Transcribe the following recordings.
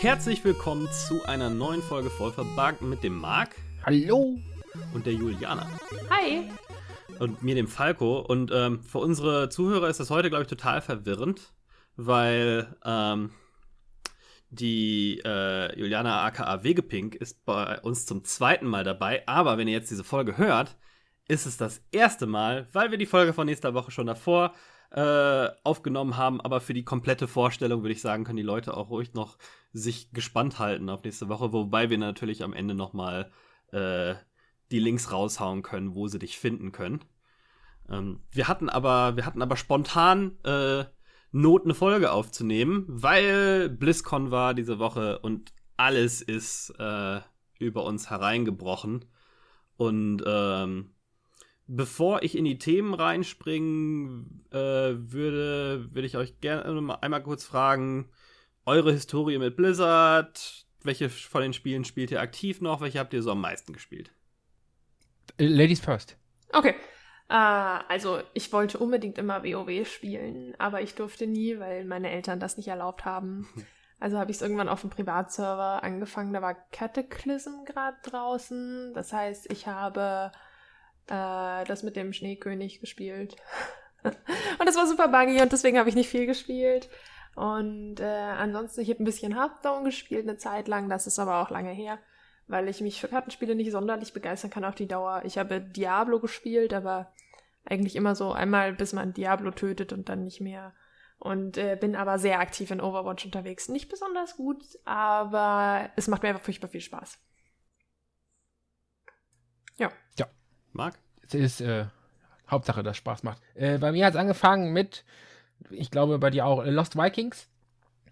Herzlich willkommen zu einer neuen Folge voll verbuggt mit dem Marc. Hallo. Und der Juliana. Hi. Und mir, dem Falco. Und ähm, für unsere Zuhörer ist das heute, glaube ich, total verwirrend, weil ähm, die äh, Juliana aka Wegepink ist bei uns zum zweiten Mal dabei. Aber wenn ihr jetzt diese Folge hört, ist es das erste Mal, weil wir die Folge von nächster Woche schon davor äh, aufgenommen haben. Aber für die komplette Vorstellung würde ich sagen, können die Leute auch ruhig noch sich gespannt halten auf nächste Woche. Wobei wir natürlich am Ende nochmal äh, die Links raushauen können, wo sie dich finden können. Ähm, wir hatten aber, wir hatten aber spontan äh, Not, eine Folge aufzunehmen, weil BlizzCon war diese Woche und alles ist äh, über uns hereingebrochen. Und ähm, bevor ich in die Themen reinspringe, äh, würde, würde ich euch gerne einmal kurz fragen, eure Historie mit Blizzard, welche von den Spielen spielt ihr aktiv noch, welche habt ihr so am meisten gespielt? Ladies first. Okay. Äh, also, ich wollte unbedingt immer WoW spielen, aber ich durfte nie, weil meine Eltern das nicht erlaubt haben. Also habe ich es irgendwann auf dem Privatserver angefangen. Da war Cataclysm gerade draußen. Das heißt, ich habe äh, das mit dem Schneekönig gespielt. und das war super buggy und deswegen habe ich nicht viel gespielt. Und äh, ansonsten, ich habe ein bisschen Hearthstone gespielt eine Zeit lang. Das ist aber auch lange her weil ich mich für Kartenspiele nicht sonderlich begeistern kann auf die Dauer. Ich habe Diablo gespielt, aber eigentlich immer so einmal, bis man Diablo tötet und dann nicht mehr. Und äh, bin aber sehr aktiv in Overwatch unterwegs. Nicht besonders gut, aber es macht mir einfach furchtbar viel Spaß. Ja. Ja. Marc? Es ist äh, Hauptsache, dass Spaß macht. Äh, bei mir hat es angefangen mit, ich glaube bei dir auch, äh, Lost Vikings.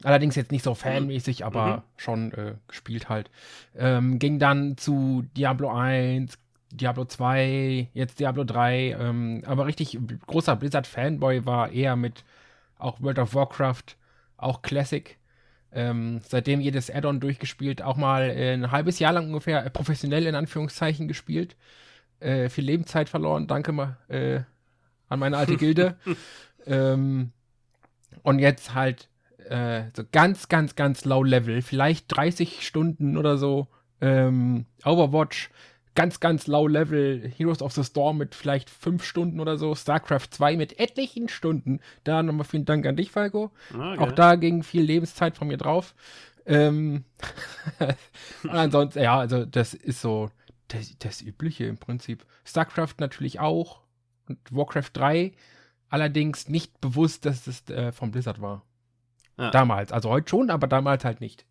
Allerdings jetzt nicht so fanmäßig, aber mhm. schon äh, gespielt halt. Ähm, ging dann zu Diablo 1, Diablo 2, jetzt Diablo 3. Ähm, aber richtig großer Blizzard-Fanboy war eher mit auch World of Warcraft, auch Classic. Ähm, seitdem jedes Add-on durchgespielt, auch mal äh, ein halbes Jahr lang ungefähr äh, professionell in Anführungszeichen gespielt. Äh, viel Lebenszeit verloren, danke mal äh, an meine alte Gilde. ähm, und jetzt halt äh, so ganz, ganz, ganz low level, vielleicht 30 Stunden oder so. Ähm, Overwatch, ganz, ganz low level. Heroes of the Storm mit vielleicht 5 Stunden oder so. StarCraft 2 mit etlichen Stunden. Da nochmal vielen Dank an dich, Falco. Okay. Auch da ging viel Lebenszeit von mir drauf. Ähm und ansonsten, ja, also das ist so das, das Übliche im Prinzip. StarCraft natürlich auch. Und Warcraft 3. Allerdings nicht bewusst, dass es äh, vom Blizzard war. Ja. Damals. Also heute schon, aber damals halt nicht.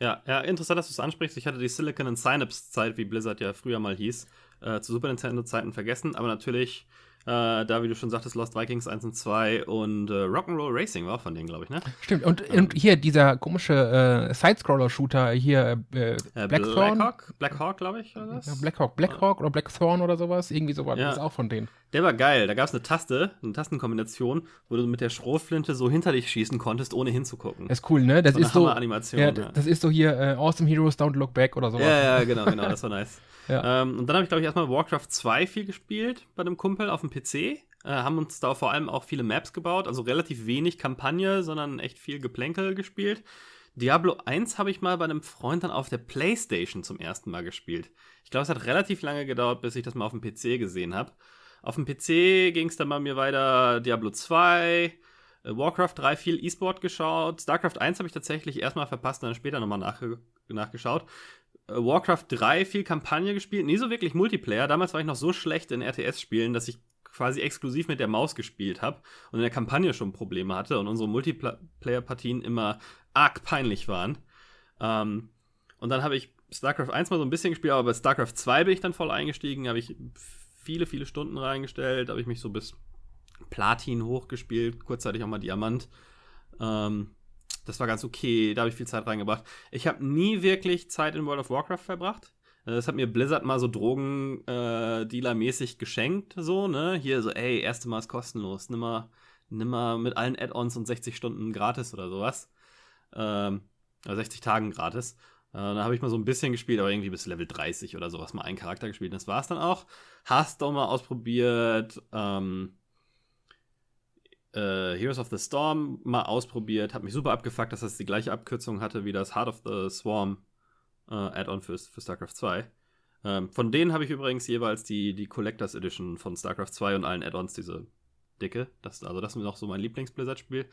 Ja, ja, interessant, dass du es ansprichst. Ich hatte die Silicon and Synapse-Zeit, wie Blizzard ja früher mal hieß, äh, zu Super Nintendo-Zeiten vergessen, aber natürlich äh, da, wie du schon sagtest, Lost Vikings 1 und 2 und äh, Rock'n'Roll Racing war von denen, glaube ich, ne? Stimmt. Und, ähm, und hier dieser komische äh, Side-Scroller-Shooter hier, äh, Blackthorn. Blackhawk, Blackhawk glaube ich, oder was? Ja, Blackhawk, Blackhawk oder Blackthorn oder sowas. Irgendwie sowas. Ja. Das ist auch von denen. Der war geil. Da gab es eine Taste, eine Tastenkombination, wo du mit der Schrotflinte so hinter dich schießen konntest, ohne hinzugucken. Das ist cool, ne? Das so ist so. Animation, ja, ja, Das ist so hier äh, Awesome Heroes Don't Look Back oder sowas. Ja, ja, genau, genau. Das war nice. ja. ähm, und dann habe ich, glaube ich, erstmal Warcraft 2 viel gespielt bei einem Kumpel auf dem PC. Äh, haben uns da vor allem auch viele Maps gebaut, also relativ wenig Kampagne, sondern echt viel Geplänkel gespielt. Diablo 1 habe ich mal bei einem Freund dann auf der Playstation zum ersten Mal gespielt. Ich glaube, es hat relativ lange gedauert, bis ich das mal auf dem PC gesehen habe. Auf dem PC ging es dann bei mir weiter Diablo 2, äh, Warcraft 3 viel E-Sport geschaut. StarCraft 1 habe ich tatsächlich erstmal verpasst und dann später nochmal nachge nachgeschaut. Äh, Warcraft 3 viel Kampagne gespielt, nie so wirklich Multiplayer. Damals war ich noch so schlecht in RTS-Spielen, dass ich quasi exklusiv mit der Maus gespielt habe und in der Kampagne schon Probleme hatte und unsere Multiplayer-Partien immer arg peinlich waren. Ähm, und dann habe ich StarCraft 1 mal so ein bisschen gespielt, aber bei StarCraft 2 bin ich dann voll eingestiegen, habe ich viele, viele Stunden reingestellt, habe ich mich so bis Platin hochgespielt, kurzzeitig auch mal Diamant. Ähm, das war ganz okay, da habe ich viel Zeit reingebracht. Ich habe nie wirklich Zeit in World of Warcraft verbracht. Das hat mir Blizzard mal so Drogendealer-mäßig äh, geschenkt, so, ne? Hier so, ey, erste Mal ist kostenlos, nimm mal, nimm mal mit allen Add-ons und 60 Stunden gratis oder sowas. Ähm, oder 60 Tagen gratis. Äh, da habe ich mal so ein bisschen gespielt, aber irgendwie bis Level 30 oder sowas mal einen Charakter gespielt. Und das war es dann auch. Hearthstone mal ausprobiert. Ähm, äh, Heroes of the Storm mal ausprobiert. Hat mich super abgefuckt, dass das die gleiche Abkürzung hatte wie das Heart of the Swarm äh, Add-on für, für StarCraft 2. Ähm, von denen habe ich übrigens jeweils die, die Collectors Edition von StarCraft 2 und allen Add-ons, diese dicke. Das, also das ist noch so mein Lieblings-Blizzard-Spiel.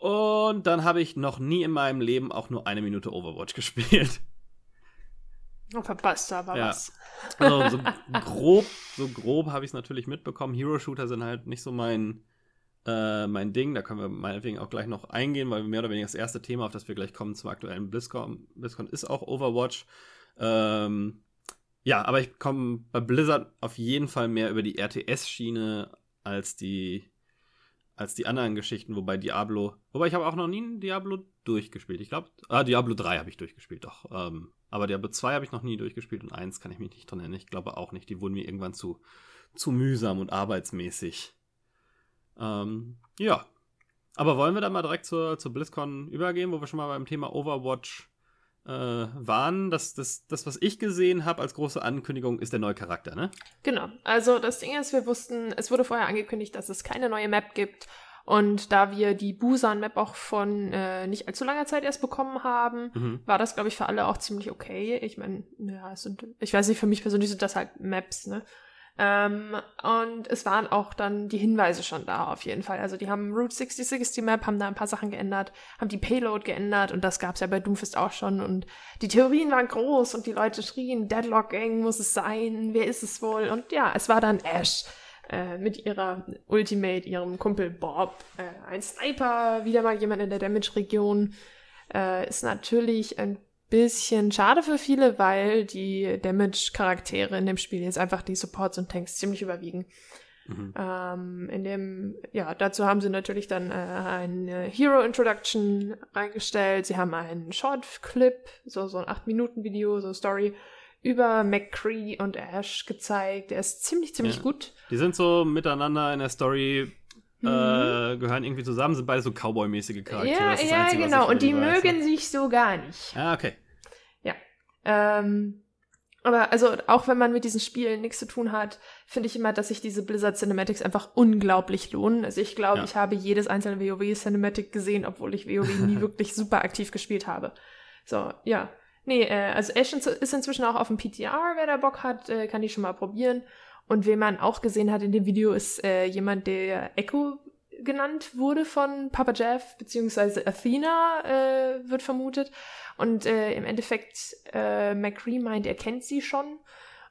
Und dann habe ich noch nie in meinem Leben auch nur eine Minute Overwatch gespielt. Oh, verpasst aber ja. was. Also so grob, so grob habe ich es natürlich mitbekommen. Hero-Shooter sind halt nicht so mein, äh, mein Ding. Da können wir meinetwegen auch gleich noch eingehen, weil mehr oder weniger das erste Thema, auf das wir gleich kommen zum aktuellen BlizzCon, BlizzCon ist auch Overwatch. Ähm, ja, aber ich komme bei Blizzard auf jeden Fall mehr über die RTS-Schiene als die als die anderen Geschichten, wobei Diablo, wobei ich habe auch noch nie ein Diablo durchgespielt. Ich glaube, ah, Diablo 3 habe ich durchgespielt, doch. Ähm, aber Diablo 2 habe ich noch nie durchgespielt und 1 kann ich mich nicht dran erinnern. Ich glaube auch nicht. Die wurden mir irgendwann zu, zu mühsam und arbeitsmäßig. Ähm, ja. Aber wollen wir dann mal direkt zur, zur BlizzCon übergehen, wo wir schon mal beim Thema Overwatch äh, waren. Das, das, das, was ich gesehen habe als große Ankündigung, ist der neue Charakter, ne? Genau. Also das Ding ist, wir wussten, es wurde vorher angekündigt, dass es keine neue Map gibt. Und da wir die Busan-Map auch von äh, nicht allzu langer Zeit erst bekommen haben, mhm. war das, glaube ich, für alle auch ziemlich okay. Ich meine, ja, es sind, ich weiß nicht, für mich persönlich sind das halt Maps, ne? Ähm, und es waren auch dann die Hinweise schon da auf jeden Fall. Also die haben Route 66 die Map, haben da ein paar Sachen geändert, haben die Payload geändert und das gab es ja bei Doomfist auch schon. Und die Theorien waren groß und die Leute schrien, Deadlock Gang muss es sein, wer ist es wohl? Und ja, es war dann Ash äh, mit ihrer Ultimate, ihrem Kumpel Bob, äh, ein Sniper, wieder mal jemand in der Damage-Region. Äh, ist natürlich ein bisschen schade für viele, weil die Damage-Charaktere in dem Spiel jetzt einfach die Supports und Tanks ziemlich überwiegen. Mhm. Ähm, in dem, ja, dazu haben sie natürlich dann äh, eine Hero Introduction reingestellt. Sie haben einen Short Clip, so, so ein 8-Minuten-Video, so Story über McCree und Ash gezeigt. Der ist ziemlich, ziemlich ja. gut. Die sind so miteinander in der Story äh, mhm. gehören irgendwie zusammen, sind beide so Cowboy-mäßige Charaktere. Ja, ja Einzige, genau. Und die mögen weiß. sich so gar nicht. Ah, okay. Ja. Ähm, aber also auch wenn man mit diesen Spielen nichts zu tun hat, finde ich immer, dass sich diese Blizzard Cinematics einfach unglaublich lohnen. Also ich glaube, ja. ich habe jedes einzelne WoW Cinematic gesehen, obwohl ich WoW nie wirklich super aktiv gespielt habe. So, ja. Nee, äh, also Ash ist inzwischen auch auf dem PTR, wer da Bock hat, äh, kann die schon mal probieren. Und wen man auch gesehen hat in dem Video, ist äh, jemand, der Echo genannt wurde von Papa Jeff, beziehungsweise Athena äh, wird vermutet. Und äh, im Endeffekt, äh, McCree meint, er kennt sie schon.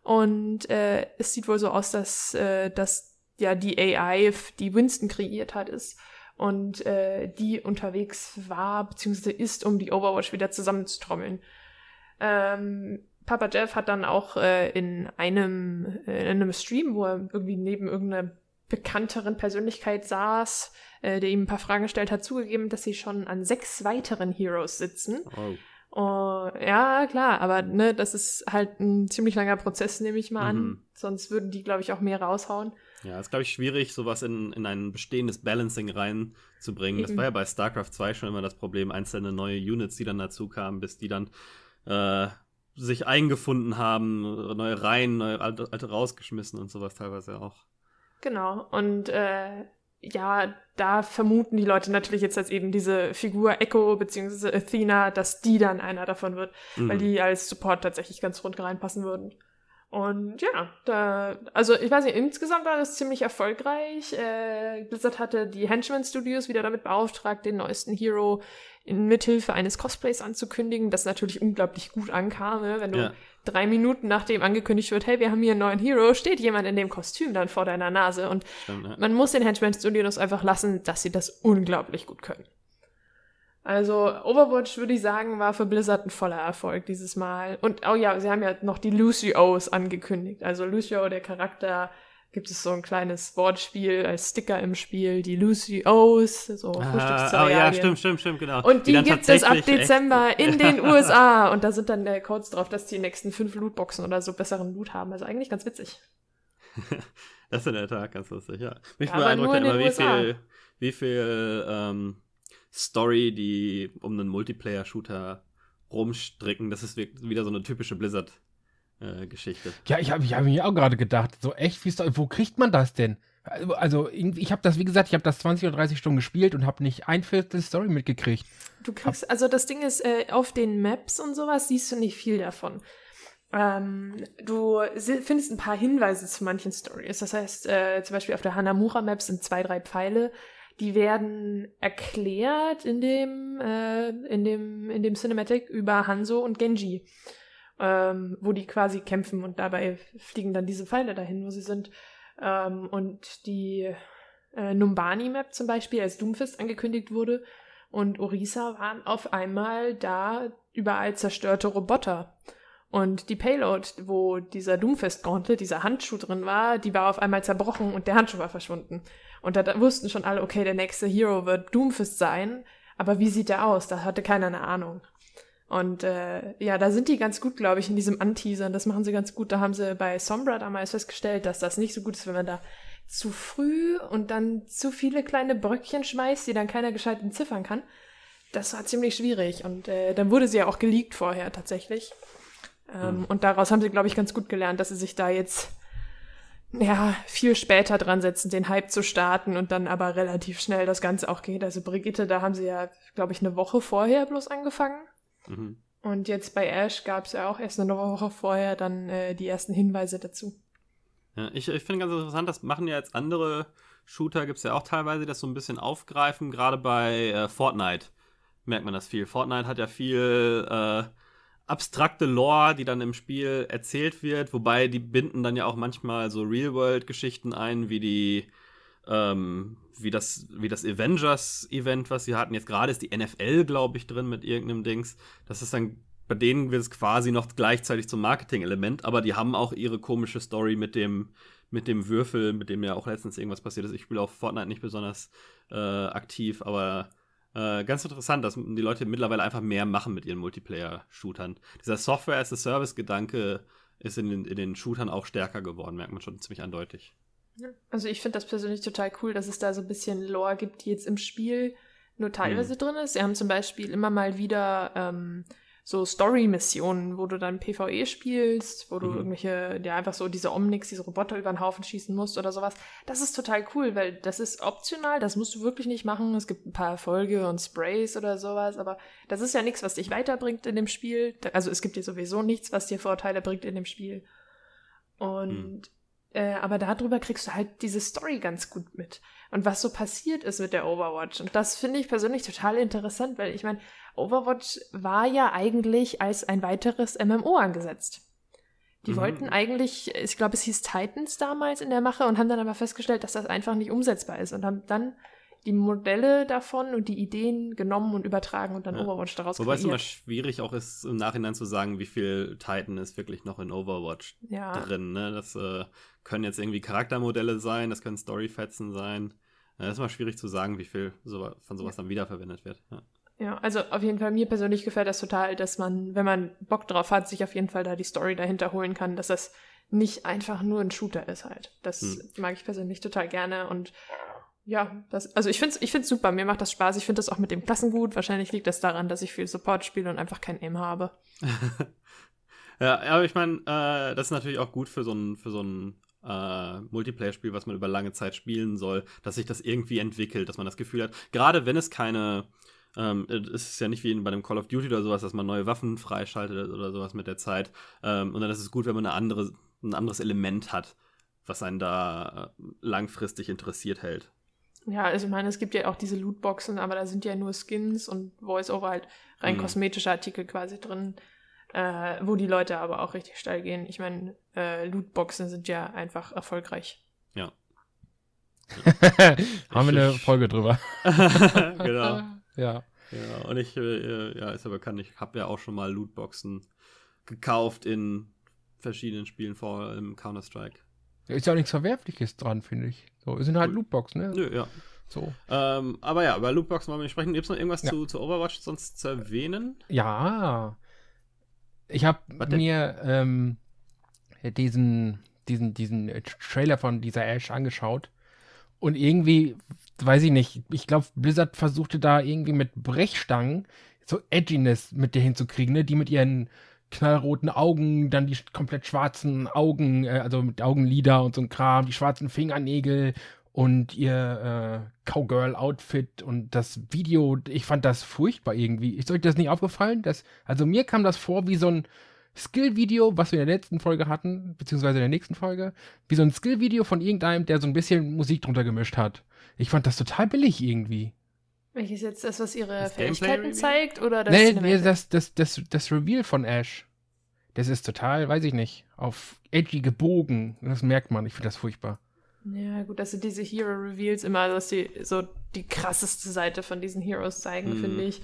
Und äh, es sieht wohl so aus, dass, äh, dass ja die AI, die Winston kreiert hat, ist. Und äh, die unterwegs war, beziehungsweise ist, um die Overwatch wieder zusammenzutrommeln. Ähm, Papa Jeff hat dann auch äh, in einem äh, in einem Stream, wo er irgendwie neben irgendeiner bekannteren Persönlichkeit saß, äh, der ihm ein paar Fragen gestellt hat, zugegeben, dass sie schon an sechs weiteren Heroes sitzen. Oh. Oh, ja, klar, aber ne, das ist halt ein ziemlich langer Prozess, nehme ich mal an. Mhm. Sonst würden die, glaube ich, auch mehr raushauen. Ja, ist, glaube ich, schwierig, sowas in, in ein bestehendes Balancing reinzubringen. Eben. Das war ja bei StarCraft 2 schon immer das Problem, einzelne neue Units, die dann dazu kamen, bis die dann äh, sich eingefunden haben, neue Reihen, neue alte, rausgeschmissen und sowas teilweise auch. Genau. Und äh, ja, da vermuten die Leute natürlich jetzt als eben diese Figur Echo bzw. Athena, dass die dann einer davon wird, mhm. weil die als Support tatsächlich ganz rund reinpassen würden. Und ja, da, also ich weiß nicht, insgesamt war das ziemlich erfolgreich. Äh, Blizzard hatte die Henchman Studios wieder damit beauftragt, den neuesten Hero in Mithilfe eines Cosplays anzukündigen, das natürlich unglaublich gut ankam, ne? wenn du ja. drei Minuten nachdem angekündigt wird, hey, wir haben hier einen neuen Hero, steht jemand in dem Kostüm dann vor deiner Nase. Und Stimmt, ja. man muss den Henchman Studios einfach lassen, dass sie das unglaublich gut können. Also Overwatch würde ich sagen, war für Blizzard ein voller Erfolg dieses Mal. Und oh ja, sie haben ja noch die Lucios angekündigt. Also Lucio, der Charakter, gibt es so ein kleines Wortspiel als Sticker im Spiel, die Lucios, so ah, Oh ja, stimmt, stimmt, stimmt, genau. Und die, die gibt es ab Dezember echt? in den USA. Und da sind dann äh, Codes drauf, dass die nächsten fünf Lootboxen oder so besseren Loot haben. Also eigentlich ganz witzig. das ist in der Tat ganz lustig, ja. Mich ja, beeindruckt immer, wie viel, wie viel ähm, Story, die um einen Multiplayer-Shooter rumstricken. Das ist wieder so eine typische Blizzard-Geschichte. Äh, ja, ich habe ich hab mir auch gerade gedacht, so echt, wie wo kriegt man das denn? Also, ich habe das, wie gesagt, ich habe das 20 oder 30 Stunden gespielt und habe nicht ein Viertel Story mitgekriegt. Du kriegst, also das Ding ist, äh, auf den Maps und sowas siehst du nicht viel davon. Ähm, du findest ein paar Hinweise zu manchen Stories. Das heißt, äh, zum Beispiel auf der Hanamura Map sind zwei, drei Pfeile, die werden erklärt in dem, äh, in dem, in dem Cinematic über Hanzo und Genji. Ähm, wo die quasi kämpfen und dabei fliegen dann diese Pfeile dahin, wo sie sind. Ähm, und die äh, Numbani-Map zum Beispiel, als Doomfist angekündigt wurde, und Orisa waren auf einmal da überall zerstörte Roboter. Und die Payload, wo dieser Doomfist-Gauntlet, dieser Handschuh drin war, die war auf einmal zerbrochen und der Handschuh war verschwunden. Und da, da wussten schon alle, okay, der nächste Hero wird Doomfist sein, aber wie sieht der aus? Da hatte keiner eine Ahnung. Und äh, ja, da sind die ganz gut, glaube ich, in diesem Anteasern. Das machen sie ganz gut. Da haben sie bei Sombra damals festgestellt, dass das nicht so gut ist, wenn man da zu früh und dann zu viele kleine Bröckchen schmeißt, die dann keiner gescheit entziffern kann. Das war ziemlich schwierig. Und äh, dann wurde sie ja auch geleakt vorher tatsächlich. Ähm, mhm. Und daraus haben sie, glaube ich, ganz gut gelernt, dass sie sich da jetzt ja, viel später dran setzen, den Hype zu starten und dann aber relativ schnell das Ganze auch geht. Also Brigitte, da haben sie ja, glaube ich, eine Woche vorher bloß angefangen. Mhm. Und jetzt bei Ash gab es ja auch erst eine Woche vorher dann äh, die ersten Hinweise dazu. Ja, ich, ich finde ganz interessant, das machen ja jetzt andere Shooter, gibt es ja auch teilweise, die das so ein bisschen aufgreifen. Gerade bei äh, Fortnite merkt man das viel. Fortnite hat ja viel äh, abstrakte Lore, die dann im Spiel erzählt wird, wobei die binden dann ja auch manchmal so Real-World-Geschichten ein, wie die, ähm, wie das, wie das Avengers-Event, was sie hatten. Jetzt gerade ist die NFL, glaube ich, drin mit irgendeinem Dings. Das ist dann, bei denen wird es quasi noch gleichzeitig zum Marketing-Element, aber die haben auch ihre komische Story mit dem, mit dem Würfel, mit dem ja auch letztens irgendwas passiert ist. Ich spiele auf Fortnite nicht besonders äh, aktiv, aber äh, ganz interessant, dass die Leute mittlerweile einfach mehr machen mit ihren Multiplayer-Shootern. Dieser Software-as-a-Service-Gedanke ist in den, in den Shootern auch stärker geworden, merkt man schon ziemlich eindeutig. Also ich finde das persönlich total cool, dass es da so ein bisschen Lore gibt, die jetzt im Spiel nur teilweise mhm. drin ist. Sie haben zum Beispiel immer mal wieder ähm, so Story-Missionen, wo du dann PvE spielst, wo du mhm. irgendwelche, ja, einfach so diese Omnix, diese Roboter über den Haufen schießen musst oder sowas. Das ist total cool, weil das ist optional, das musst du wirklich nicht machen. Es gibt ein paar Erfolge und Sprays oder sowas, aber das ist ja nichts, was dich weiterbringt in dem Spiel. Also es gibt dir sowieso nichts, was dir Vorteile bringt in dem Spiel. Und mhm. Äh, aber darüber kriegst du halt diese Story ganz gut mit. Und was so passiert ist mit der Overwatch. Und das finde ich persönlich total interessant, weil ich meine, Overwatch war ja eigentlich als ein weiteres MMO angesetzt. Die mhm. wollten eigentlich, ich glaube, es hieß Titans damals in der Mache und haben dann aber festgestellt, dass das einfach nicht umsetzbar ist und haben dann die Modelle davon und die Ideen genommen und übertragen und dann ja. Overwatch daraus Wobei kreiert. es immer schwierig auch ist, im Nachhinein zu sagen, wie viel Titan ist wirklich noch in Overwatch ja. drin. Ne? Das äh, können jetzt irgendwie Charaktermodelle sein, das können Storyfetzen sein. Das ist immer schwierig zu sagen, wie viel so, von sowas dann wiederverwendet wird. Ja. Ja, also auf jeden Fall, mir persönlich gefällt das total, dass man, wenn man Bock drauf hat, sich auf jeden Fall da die Story dahinter holen kann, dass das nicht einfach nur ein Shooter ist halt. Das hm. mag ich persönlich total gerne und ja, das, also ich finde es ich find's super, mir macht das Spaß, ich finde das auch mit dem Klassen gut. Wahrscheinlich liegt das daran, dass ich viel Support spiele und einfach kein Aim habe. ja, aber ich meine, äh, das ist natürlich auch gut für so ein, so äh, Multiplayer-Spiel, was man über lange Zeit spielen soll, dass sich das irgendwie entwickelt, dass man das Gefühl hat, gerade wenn es keine ähm, es ist ja nicht wie bei einem Call of Duty oder sowas, dass man neue Waffen freischaltet oder sowas mit der Zeit. Ähm, und dann ist es gut, wenn man eine andere, ein anderes Element hat, was einen da äh, langfristig interessiert hält. Ja, also ich meine, es gibt ja auch diese Lootboxen, aber da sind ja nur Skins und Voice-Over halt rein mhm. kosmetische Artikel quasi drin, äh, wo die Leute aber auch richtig steil gehen. Ich meine, äh, Lootboxen sind ja einfach erfolgreich. Ja. Haben wir eine Folge drüber. genau. Ja. Ja, und ich, äh, ja, ist ja bekannt, ich habe ja auch schon mal Lootboxen gekauft in verschiedenen Spielen, vor allem Counter-Strike. Ja, ist ja auch nichts Verwerfliches dran, finde ich. So, es sind halt Lootboxen, ne? Nö, ja. So. Ähm, aber ja, über Lootboxen wollen wir nicht sprechen. Gibt es noch irgendwas ja. zu, zu Overwatch sonst zu erwähnen? Ja. Ich habe mir ähm, diesen, diesen, diesen Trailer von dieser Ash angeschaut. Und irgendwie weiß ich nicht, ich glaube, Blizzard versuchte da irgendwie mit Brechstangen so Edginess mit dir hinzukriegen, ne? Die mit ihren knallroten Augen, dann die komplett schwarzen Augen, äh, also mit Augenlider und so ein Kram, die schwarzen Fingernägel und ihr äh, Cowgirl-Outfit und das Video, ich fand das furchtbar irgendwie. Ist euch das nicht aufgefallen? Dass, also mir kam das vor wie so ein Skill-Video, was wir in der letzten Folge hatten, beziehungsweise in der nächsten Folge, wie so ein Skill-Video von irgendeinem, der so ein bisschen Musik drunter gemischt hat. Ich fand das total billig irgendwie. Welches jetzt das, was ihre das Fähigkeiten zeigt? Oder das nee, nee, das, das, das, das Reveal von Ash. Das ist total, weiß ich nicht, auf edgy gebogen. Das merkt man. Ich finde das furchtbar. Ja, gut, dass sie diese Hero-Reveals immer, dass sie so die krasseste Seite von diesen Heroes zeigen, mhm. finde ich.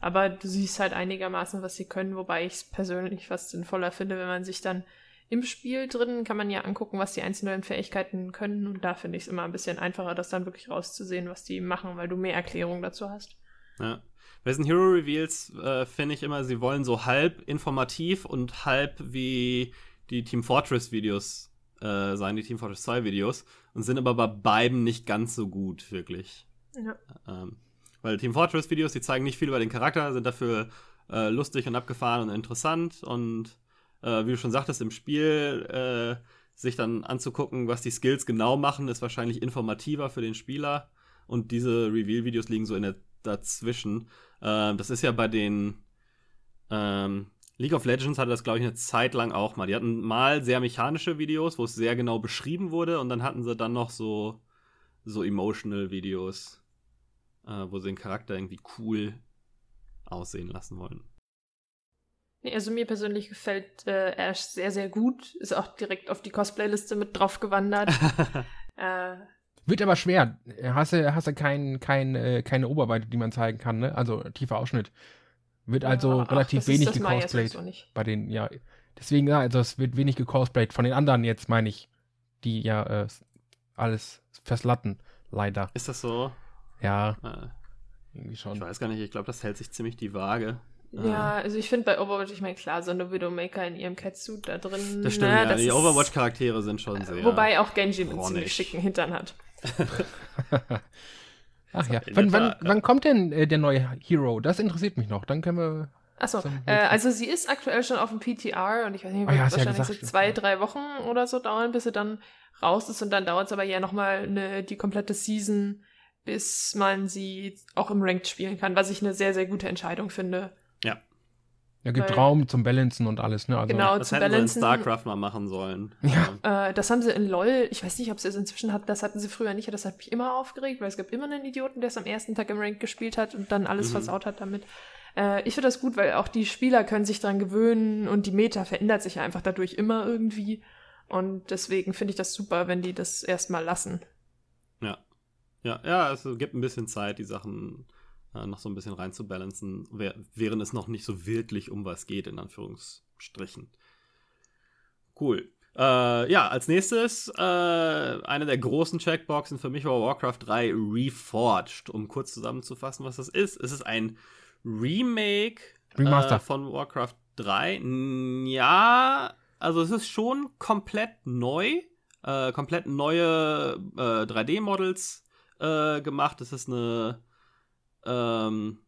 Aber du siehst halt einigermaßen, was sie können, wobei ich es persönlich fast sinnvoller finde, wenn man sich dann im Spiel drin kann man ja angucken, was die einzelnen Fähigkeiten können. Und da finde ich es immer ein bisschen einfacher, das dann wirklich rauszusehen, was die machen, weil du mehr Erklärung dazu hast. Ja. Bei diesen Hero Reveals äh, finde ich immer, sie wollen so halb informativ und halb wie die Team Fortress Videos äh, sein, die Team Fortress 2 Videos, und sind aber bei beiden nicht ganz so gut, wirklich. Ja. Ähm, weil Team Fortress Videos, die zeigen nicht viel über den Charakter, sind dafür äh, lustig und abgefahren und interessant und äh, wie du schon sagtest, im Spiel äh, sich dann anzugucken, was die Skills genau machen, ist wahrscheinlich informativer für den Spieler. Und diese Reveal-Videos liegen so in der dazwischen. Ähm, das ist ja bei den ähm, League of Legends hatte das, glaube ich, eine Zeit lang auch mal. Die hatten mal sehr mechanische Videos, wo es sehr genau beschrieben wurde, und dann hatten sie dann noch so, so emotional Videos, äh, wo sie den Charakter irgendwie cool aussehen lassen wollen. Nee, also mir persönlich gefällt äh, Ash sehr, sehr gut. Ist auch direkt auf die Cosplay-Liste mit drauf gewandert. äh, Wird aber schwer. Hast du, hast kein, kein, äh, keine Oberweite, die man zeigen kann, ne? Also tiefer Ausschnitt. Wird also ja, relativ ach, wenig gecosplayt. Bei den, ja. Deswegen, ja, also es wird wenig gecosplayt. Von den anderen jetzt, meine ich, die ja äh, alles verslatten, leider. Ist das so? Ja. Äh, irgendwie schon. Ich weiß gar nicht, ich glaube, das hält sich ziemlich die Waage. Ja, also ich finde bei Overwatch, ich meine, klar, so eine Widowmaker in ihrem Catsuit da drin. Das stimmt, ne, ja, das die Overwatch-Charaktere sind schon sehr. Wobei auch Genji mit ziemlich schicken Hintern hat. Ach ja. Wann, wann, wann, kommt denn äh, der neue Hero? Das interessiert mich noch. Dann können wir. Achso, äh, also sie ist aktuell schon auf dem PTR und ich weiß nicht, wird oh ja, wahrscheinlich ja so zwei, drei Wochen oder so dauern, bis sie dann raus ist und dann dauert es aber ja nochmal die komplette Season, bis man sie auch im Ranked spielen kann, was ich eine sehr, sehr gute Entscheidung finde. Ja. Ja, gibt Weil, Raum zum Balancen und alles, ne? Also, genau, das zum hätten Balancen. Sie in StarCraft mal machen sollen. Ja. Äh, das haben sie in LOL, ich weiß nicht, ob sie es inzwischen hatten, das hatten sie früher nicht, das hat mich immer aufgeregt, weil es gibt immer einen Idioten, der es am ersten Tag im Rank gespielt hat und dann alles mhm. versaut hat damit. Äh, ich finde das gut, weil auch die Spieler können sich dran gewöhnen und die Meta verändert sich einfach dadurch immer irgendwie. Und deswegen finde ich das super, wenn die das erstmal lassen. Ja. Ja, ja, es gibt ein bisschen Zeit, die Sachen äh, noch so ein bisschen reinzubalancen, während es noch nicht so wirklich um was geht, in Anführungsstrichen. Cool. Äh, ja, als nächstes, äh, eine der großen Checkboxen für mich war Warcraft 3 Reforged. Um kurz zusammenzufassen, was das ist. Es ist ein Remake äh, von Warcraft 3. Ja, also es ist schon komplett neu. Äh, komplett neue 3D-Models äh, gemacht. Es ist eine ähm,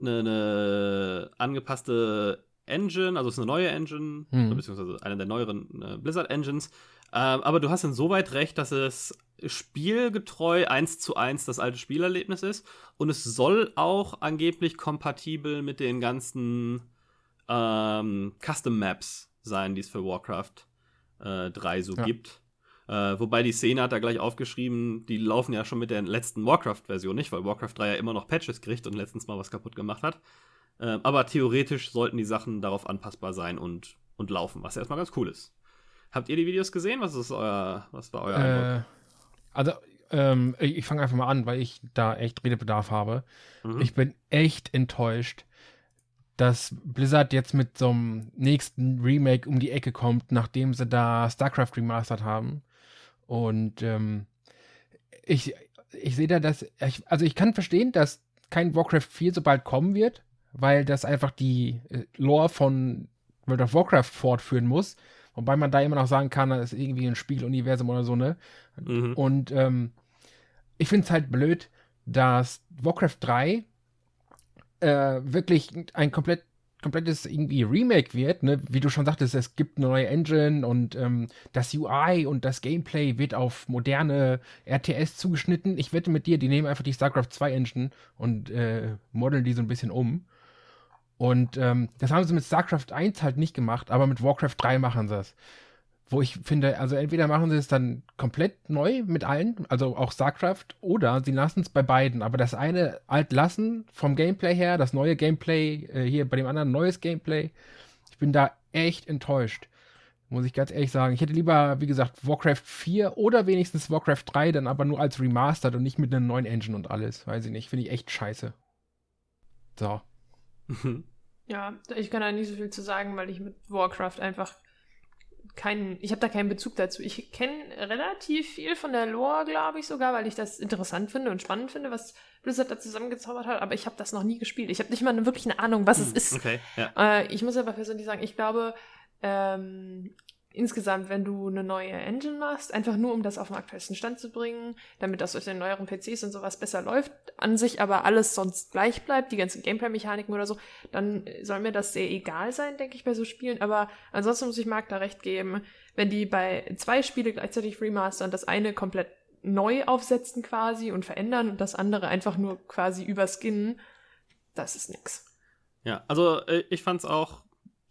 eine, eine angepasste Engine, also es ist eine neue Engine, hm. beziehungsweise eine der neueren äh, Blizzard-Engines. Ähm, aber du hast insoweit recht, dass es spielgetreu eins zu eins das alte Spielerlebnis ist. Und es soll auch angeblich kompatibel mit den ganzen ähm, Custom Maps sein, die es für Warcraft äh, 3 so ja. gibt. Äh, wobei die Szene hat da gleich aufgeschrieben, die laufen ja schon mit der letzten Warcraft-Version nicht, weil Warcraft 3 ja immer noch Patches kriegt und letztens mal was kaputt gemacht hat. Äh, aber theoretisch sollten die Sachen darauf anpassbar sein und, und laufen, was ja erstmal ganz cool ist. Habt ihr die Videos gesehen? Was ist euer, was war euer äh, Eindruck? Also, ähm, ich fange einfach mal an, weil ich da echt Redebedarf habe. Mhm. Ich bin echt enttäuscht, dass Blizzard jetzt mit so einem nächsten Remake um die Ecke kommt, nachdem sie da StarCraft remastered haben. Und ähm, ich, ich sehe da das, ich, also ich kann verstehen, dass kein Warcraft 4 so bald kommen wird, weil das einfach die äh, Lore von World of Warcraft fortführen muss. Wobei man da immer noch sagen kann, das ist irgendwie ein Spieluniversum oder so, ne? Mhm. Und ähm, ich finde es halt blöd, dass Warcraft 3 äh, wirklich ein komplett komplettes irgendwie Remake wird, ne? wie du schon sagtest, es gibt eine neue Engine und ähm, das UI und das Gameplay wird auf moderne RTS zugeschnitten. Ich wette mit dir, die nehmen einfach die StarCraft 2 Engine und äh, modeln die so ein bisschen um. Und ähm, das haben sie mit StarCraft 1 halt nicht gemacht, aber mit Warcraft 3 machen sie es wo ich finde, also entweder machen sie es dann komplett neu mit allen, also auch StarCraft, oder sie lassen es bei beiden. Aber das eine alt lassen vom Gameplay her, das neue Gameplay, äh, hier bei dem anderen neues Gameplay. Ich bin da echt enttäuscht. Muss ich ganz ehrlich sagen. Ich hätte lieber, wie gesagt, Warcraft 4 oder wenigstens Warcraft 3, dann aber nur als Remastered und nicht mit einer neuen Engine und alles. Weiß ich nicht. Finde ich echt scheiße. So. Ja, ich kann da nicht so viel zu sagen, weil ich mit Warcraft einfach keinen, ich habe da keinen Bezug dazu. Ich kenne relativ viel von der Lore, glaube ich sogar, weil ich das interessant finde und spannend finde, was Blizzard da zusammengezaubert hat, aber ich habe das noch nie gespielt. Ich habe nicht mal wirklich eine Ahnung, was hm, es ist. Okay, ja. äh, ich muss aber persönlich sagen, ich glaube, ähm, insgesamt, wenn du eine neue Engine machst, einfach nur um das auf den aktuellsten Stand zu bringen, damit das durch den neueren PCs und sowas besser läuft, an sich aber alles sonst gleich bleibt, die ganzen Gameplay-Mechaniken oder so, dann soll mir das sehr egal sein, denke ich, bei so Spielen. Aber ansonsten muss ich Marc da recht geben, wenn die bei zwei Spiele gleichzeitig remastern, das eine komplett neu aufsetzen quasi und verändern und das andere einfach nur quasi überskinnen, das ist nix. Ja, also äh, ich fand's auch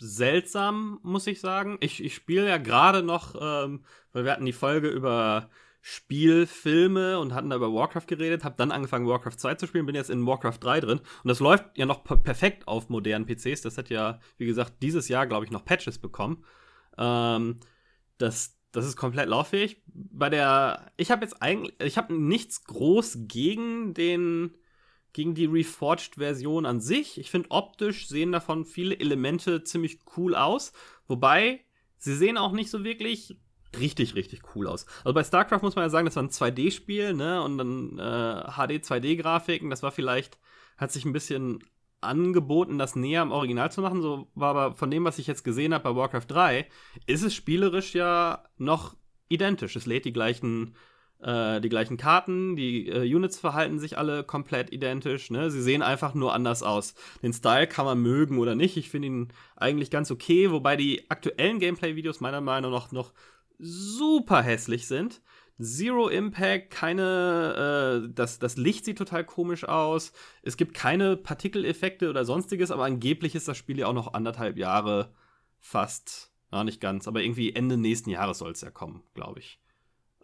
seltsam, muss ich sagen. Ich, ich spiele ja gerade noch, ähm, weil wir hatten die Folge über Spielfilme und hatten da über Warcraft geredet, habe dann angefangen Warcraft 2 zu spielen, bin jetzt in Warcraft 3 drin und das läuft ja noch perfekt auf modernen PCs. Das hat ja, wie gesagt, dieses Jahr, glaube ich, noch Patches bekommen. Ähm, das, das ist komplett lauffähig. Bei der, ich habe jetzt eigentlich, ich habe nichts groß gegen den gegen die Reforged-Version an sich. Ich finde, optisch sehen davon viele Elemente ziemlich cool aus. Wobei, sie sehen auch nicht so wirklich richtig, richtig cool aus. Also bei StarCraft muss man ja sagen, das war ein 2D-Spiel, ne? Und dann äh, HD-2D-Grafiken, das war vielleicht, hat sich ein bisschen angeboten, das näher am Original zu machen. So war aber von dem, was ich jetzt gesehen habe bei Warcraft 3, ist es spielerisch ja noch identisch. Es lädt die gleichen äh, die gleichen Karten, die äh, Units verhalten sich alle komplett identisch. Ne? Sie sehen einfach nur anders aus. Den Style kann man mögen oder nicht. Ich finde ihn eigentlich ganz okay, wobei die aktuellen Gameplay-Videos meiner Meinung nach noch super hässlich sind. Zero Impact, keine, äh, das, das Licht sieht total komisch aus. Es gibt keine Partikeleffekte oder sonstiges, aber angeblich ist das Spiel ja auch noch anderthalb Jahre fast, ja, nicht ganz, aber irgendwie Ende nächsten Jahres soll es ja kommen, glaube ich.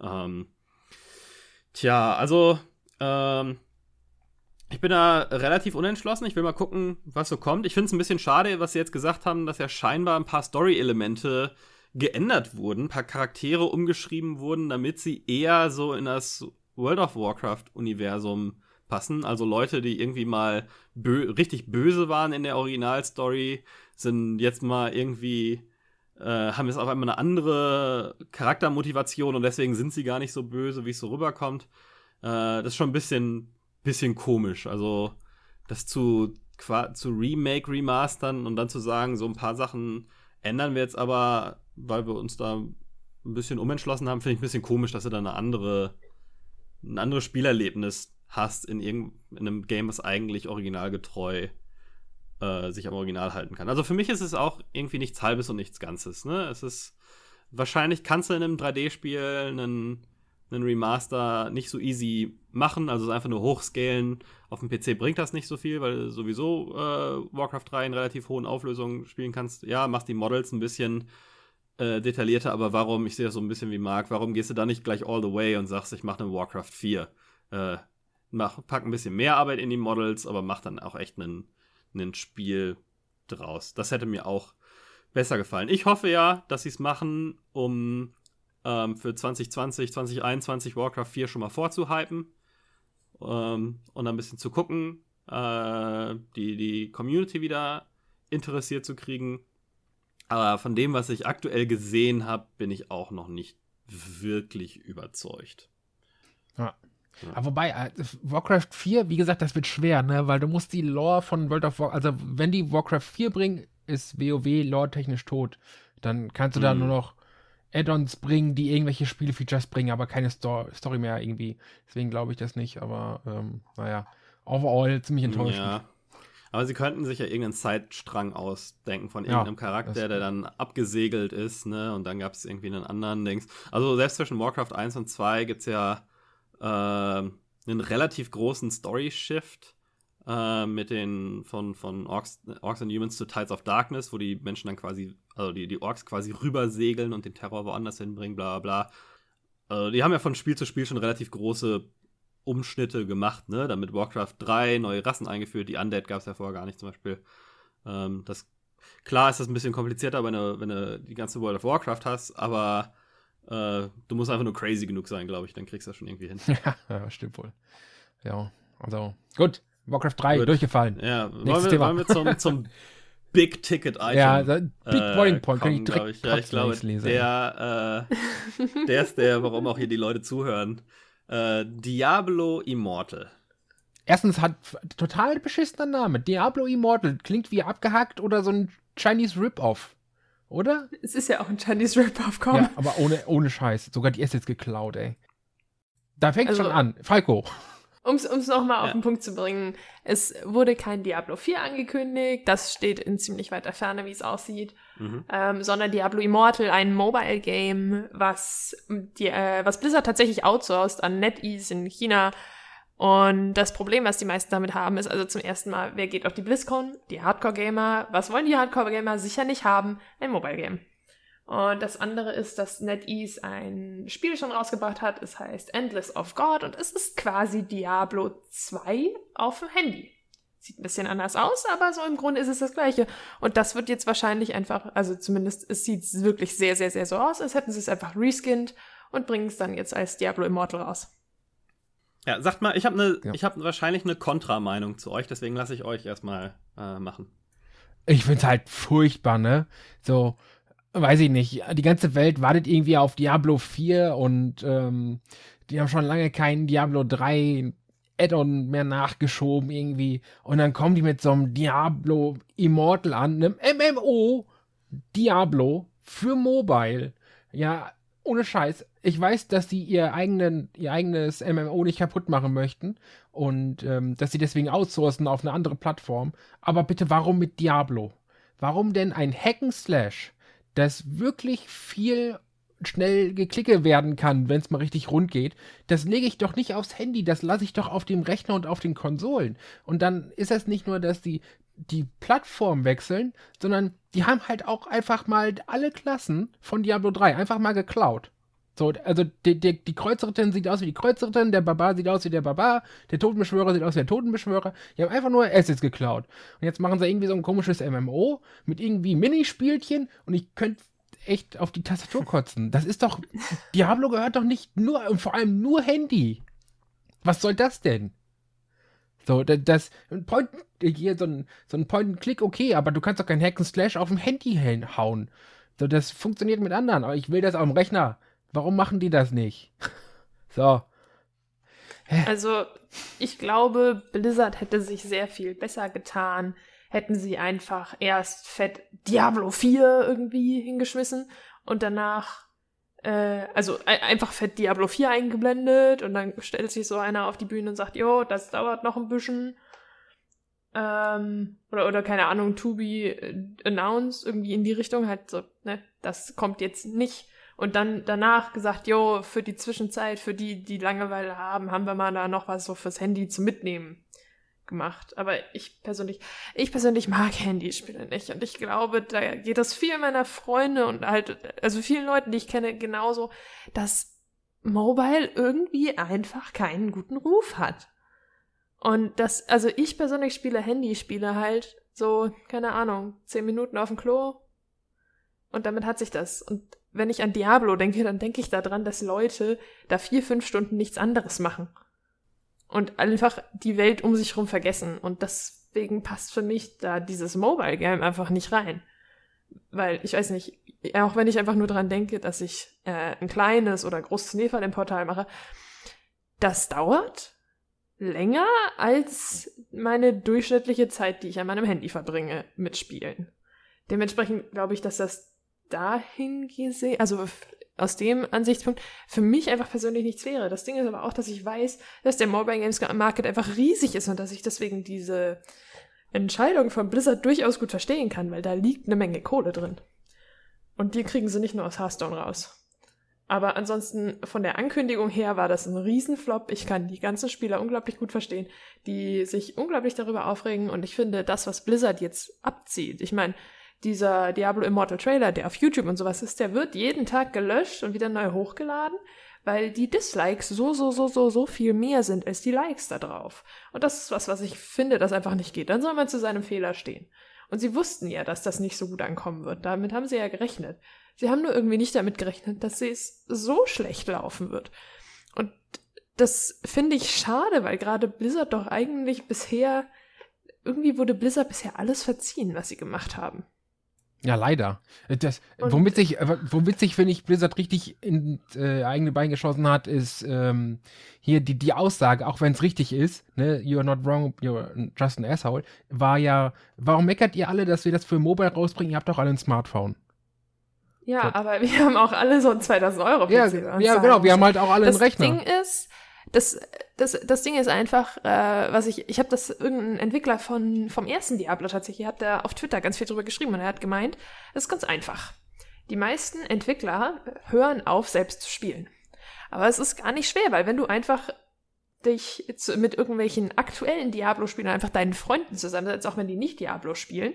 Ähm, Tja, also, ähm, ich bin da relativ unentschlossen. Ich will mal gucken, was so kommt. Ich finde es ein bisschen schade, was sie jetzt gesagt haben, dass ja scheinbar ein paar Story-Elemente geändert wurden, ein paar Charaktere umgeschrieben wurden, damit sie eher so in das World of Warcraft-Universum passen. Also Leute, die irgendwie mal bö richtig böse waren in der Originalstory, sind jetzt mal irgendwie haben jetzt auf einmal eine andere Charaktermotivation und deswegen sind sie gar nicht so böse, wie es so rüberkommt. Äh, das ist schon ein bisschen, bisschen komisch. Also, das zu, zu Remake, Remastern und dann zu sagen, so ein paar Sachen ändern wir jetzt aber, weil wir uns da ein bisschen umentschlossen haben, finde ich ein bisschen komisch, dass du da eine andere, ein anderes Spielerlebnis hast in irgendeinem Game, was eigentlich originalgetreu ist äh, sich am Original halten kann. Also für mich ist es auch irgendwie nichts Halbes und nichts Ganzes. Ne? Es ist wahrscheinlich kannst du in einem 3D-Spiel einen, einen Remaster nicht so easy machen, also einfach nur hochscalen. Auf dem PC bringt das nicht so viel, weil du sowieso äh, Warcraft 3 in relativ hohen Auflösungen spielen kannst. Ja, machst die Models ein bisschen äh, detaillierter, aber warum, ich sehe das so ein bisschen wie Marc, warum gehst du da nicht gleich all the way und sagst, ich mache eine Warcraft 4? Äh, mach, pack ein bisschen mehr Arbeit in die Models, aber mach dann auch echt einen ein Spiel draus. Das hätte mir auch besser gefallen. Ich hoffe ja, dass sie es machen, um ähm, für 2020, 2021 Warcraft 4 schon mal vorzuhypen ähm, und ein bisschen zu gucken, äh, die, die Community wieder interessiert zu kriegen. Aber von dem, was ich aktuell gesehen habe, bin ich auch noch nicht wirklich überzeugt. Ja. Ja. Aber wobei, äh, Warcraft 4, wie gesagt, das wird schwer, ne? Weil du musst die Lore von World of Warcraft, also wenn die Warcraft 4 bringen, ist WoW lore-technisch tot. Dann kannst du mhm. da nur noch Add-ons bringen, die irgendwelche Spielfeatures bringen, aber keine Sto Story mehr irgendwie. Deswegen glaube ich das nicht, aber ähm, naja, overall ziemlich enttäuschend. Ja. Aber sie könnten sich ja irgendeinen Zeitstrang ausdenken von irgendeinem ja, Charakter, der dann abgesegelt ist, ne? Und dann gab es irgendwie einen anderen Dings. Also selbst zwischen Warcraft 1 und 2 gibt es ja einen relativ großen Story-Shift äh, mit den von, von Orcs, Orcs and Humans zu Tides of Darkness, wo die Menschen dann quasi, also die, die Orks quasi rübersegeln und den Terror woanders hinbringen, bla bla bla. Also die haben ja von Spiel zu Spiel schon relativ große Umschnitte gemacht, ne? Damit Warcraft 3 neue Rassen eingeführt, die Undead gab es ja vorher gar nicht zum Beispiel. Ähm, das, klar ist das ein bisschen komplizierter, wenn du, wenn du die ganze World of Warcraft hast, aber äh, du musst einfach nur crazy genug sein, glaube ich, dann kriegst du das schon irgendwie hin. ja, stimmt wohl. Ja, also gut. Warcraft 3 gut. durchgefallen. Ja, wollen wir, wollen wir, zum, zum Big Ticket Item. Ja, Big äh, Boiling Point kann ich direkt ich. Ja, ich glaube, der, äh, der ist der, warum auch hier die Leute zuhören. Äh, Diablo Immortal. Erstens hat total beschissener Name. Diablo Immortal klingt wie abgehackt oder so ein Chinese Rip-Off. Oder? Es ist ja auch ein Chinese Rip-Off, komm. Ja, aber ohne, ohne Scheiß. Sogar die Assets geklaut, ey. Da fängt also, schon an. Falco. Um es nochmal auf den Punkt zu bringen, es wurde kein Diablo 4 angekündigt, das steht in ziemlich weiter Ferne, wie es aussieht, mhm. ähm, sondern Diablo Immortal, ein Mobile-Game, was, die, äh, was Blizzard tatsächlich outsourced an NetEase in China. Und das Problem, was die meisten damit haben, ist also zum ersten Mal, wer geht auf die BlizzCon? Die Hardcore-Gamer. Was wollen die Hardcore-Gamer sicher nicht haben? Ein Mobile-Game. Und das andere ist, dass NetEase ein Spiel schon rausgebracht hat. Es heißt Endless of God und es ist quasi Diablo 2 auf dem Handy. Sieht ein bisschen anders aus, aber so im Grunde ist es das gleiche. Und das wird jetzt wahrscheinlich einfach, also zumindest es sieht wirklich sehr, sehr, sehr so aus, als hätten sie es einfach reskinned und bringen es dann jetzt als Diablo Immortal raus. Ja, sagt mal, ich habe ne, ja. ich habe wahrscheinlich eine Kontrameinung zu euch, deswegen lasse ich euch erstmal äh, machen. Ich finde es halt furchtbar, ne? So, weiß ich nicht, die ganze Welt wartet irgendwie auf Diablo 4 und ähm, die haben schon lange keinen Diablo 3 Add-on mehr nachgeschoben irgendwie. Und dann kommen die mit so einem Diablo Immortal an, einem MMO Diablo für Mobile. Ja, ohne Scheiß. Ich weiß, dass sie ihr, eigenen, ihr eigenes MMO nicht kaputt machen möchten und ähm, dass sie deswegen outsourcen auf eine andere Plattform. Aber bitte, warum mit Diablo? Warum denn ein Hack'n'Slash? dass wirklich viel schnell geklicke werden kann, wenn es mal richtig rund geht, das lege ich doch nicht aufs Handy, das lasse ich doch auf dem Rechner und auf den Konsolen. Und dann ist es nicht nur, dass die die Plattform wechseln, sondern die haben halt auch einfach mal alle Klassen von Diablo 3 einfach mal geklaut. So, also die, die, die Kreuzritterin sieht aus wie die Kreuzritterin, der Barbar sieht aus wie der Barbar, der Totenbeschwörer sieht aus wie der Totenbeschwörer. Die haben einfach nur Assets geklaut. Und jetzt machen sie irgendwie so ein komisches MMO mit irgendwie Minispielchen und ich könnte echt auf die Tastatur kotzen. Das ist doch. Diablo gehört doch nicht nur und vor allem nur Handy. Was soll das denn? So, das, Point, hier so ein, so ein Point-and-Click, okay, aber du kannst doch kein Hack and Slash auf dem Handy hauen. So, das funktioniert mit anderen, aber ich will das auf dem Rechner. Warum machen die das nicht? so. Also, ich glaube, Blizzard hätte sich sehr viel besser getan, hätten sie einfach erst fett Diablo 4 irgendwie hingeschmissen und danach äh, also einfach fett Diablo 4 eingeblendet und dann stellt sich so einer auf die Bühne und sagt, jo, das dauert noch ein bisschen. Ähm, oder, oder keine Ahnung, to be announced, irgendwie in die Richtung, halt so, ne, das kommt jetzt nicht und dann danach gesagt, jo, für die Zwischenzeit, für die, die Langeweile haben, haben wir mal da noch was so fürs Handy zum Mitnehmen gemacht. Aber ich persönlich, ich persönlich mag Handyspiele nicht. Und ich glaube, da geht das vielen meiner Freunde und halt, also vielen Leuten, die ich kenne, genauso, dass Mobile irgendwie einfach keinen guten Ruf hat. Und das, also ich persönlich spiele Handyspiele halt so, keine Ahnung, zehn Minuten auf dem Klo. Und damit hat sich das. Und wenn ich an Diablo denke, dann denke ich daran, dass Leute da vier, fünf Stunden nichts anderes machen. Und einfach die Welt um sich herum vergessen. Und deswegen passt für mich da dieses Mobile Game einfach nicht rein. Weil, ich weiß nicht, auch wenn ich einfach nur daran denke, dass ich äh, ein kleines oder großes Neferl im Portal mache, das dauert länger als meine durchschnittliche Zeit, die ich an meinem Handy verbringe mit Spielen. Dementsprechend glaube ich, dass das dahin gesehen, also aus dem Ansichtspunkt, für mich einfach persönlich nichts wäre. Das Ding ist aber auch, dass ich weiß, dass der Mobile Games Market einfach riesig ist und dass ich deswegen diese Entscheidung von Blizzard durchaus gut verstehen kann, weil da liegt eine Menge Kohle drin. Und die kriegen sie nicht nur aus Hearthstone raus. Aber ansonsten von der Ankündigung her war das ein Riesenflop. Ich kann die ganzen Spieler unglaublich gut verstehen, die sich unglaublich darüber aufregen. Und ich finde, das, was Blizzard jetzt abzieht, ich meine, dieser Diablo Immortal Trailer, der auf YouTube und sowas ist, der wird jeden Tag gelöscht und wieder neu hochgeladen, weil die Dislikes so, so, so, so, so viel mehr sind als die Likes da drauf. Und das ist was, was ich finde, das einfach nicht geht. Dann soll man zu seinem Fehler stehen. Und sie wussten ja, dass das nicht so gut ankommen wird. Damit haben sie ja gerechnet. Sie haben nur irgendwie nicht damit gerechnet, dass es so schlecht laufen wird. Und das finde ich schade, weil gerade Blizzard doch eigentlich bisher, irgendwie wurde Blizzard bisher alles verziehen, was sie gemacht haben. Ja, leider. Das, womit sich, womit sich, finde ich, Blizzard richtig in äh, eigene Bein geschossen hat, ist ähm, hier die, die Aussage, auch wenn es richtig ist, ne, you're not wrong, you're just an asshole, war ja, warum meckert ihr alle, dass wir das für Mobile rausbringen? Ihr habt doch alle ein Smartphone. Ja, so. aber wir haben auch alle so ein 2000 Euro PC. Ja, ja genau, wir haben halt auch alle das einen Rechner. Das Ding ist, das, das, das Ding ist einfach, äh, was ich, ich habe das irgendein Entwickler von, vom ersten Diablo tatsächlich, hat da auf Twitter ganz viel drüber geschrieben und er hat gemeint, das ist ganz einfach. Die meisten Entwickler hören auf, selbst zu spielen. Aber es ist gar nicht schwer, weil wenn du einfach dich mit irgendwelchen aktuellen Diablo-Spielern einfach deinen Freunden zusammensetzt, auch wenn die nicht Diablo spielen,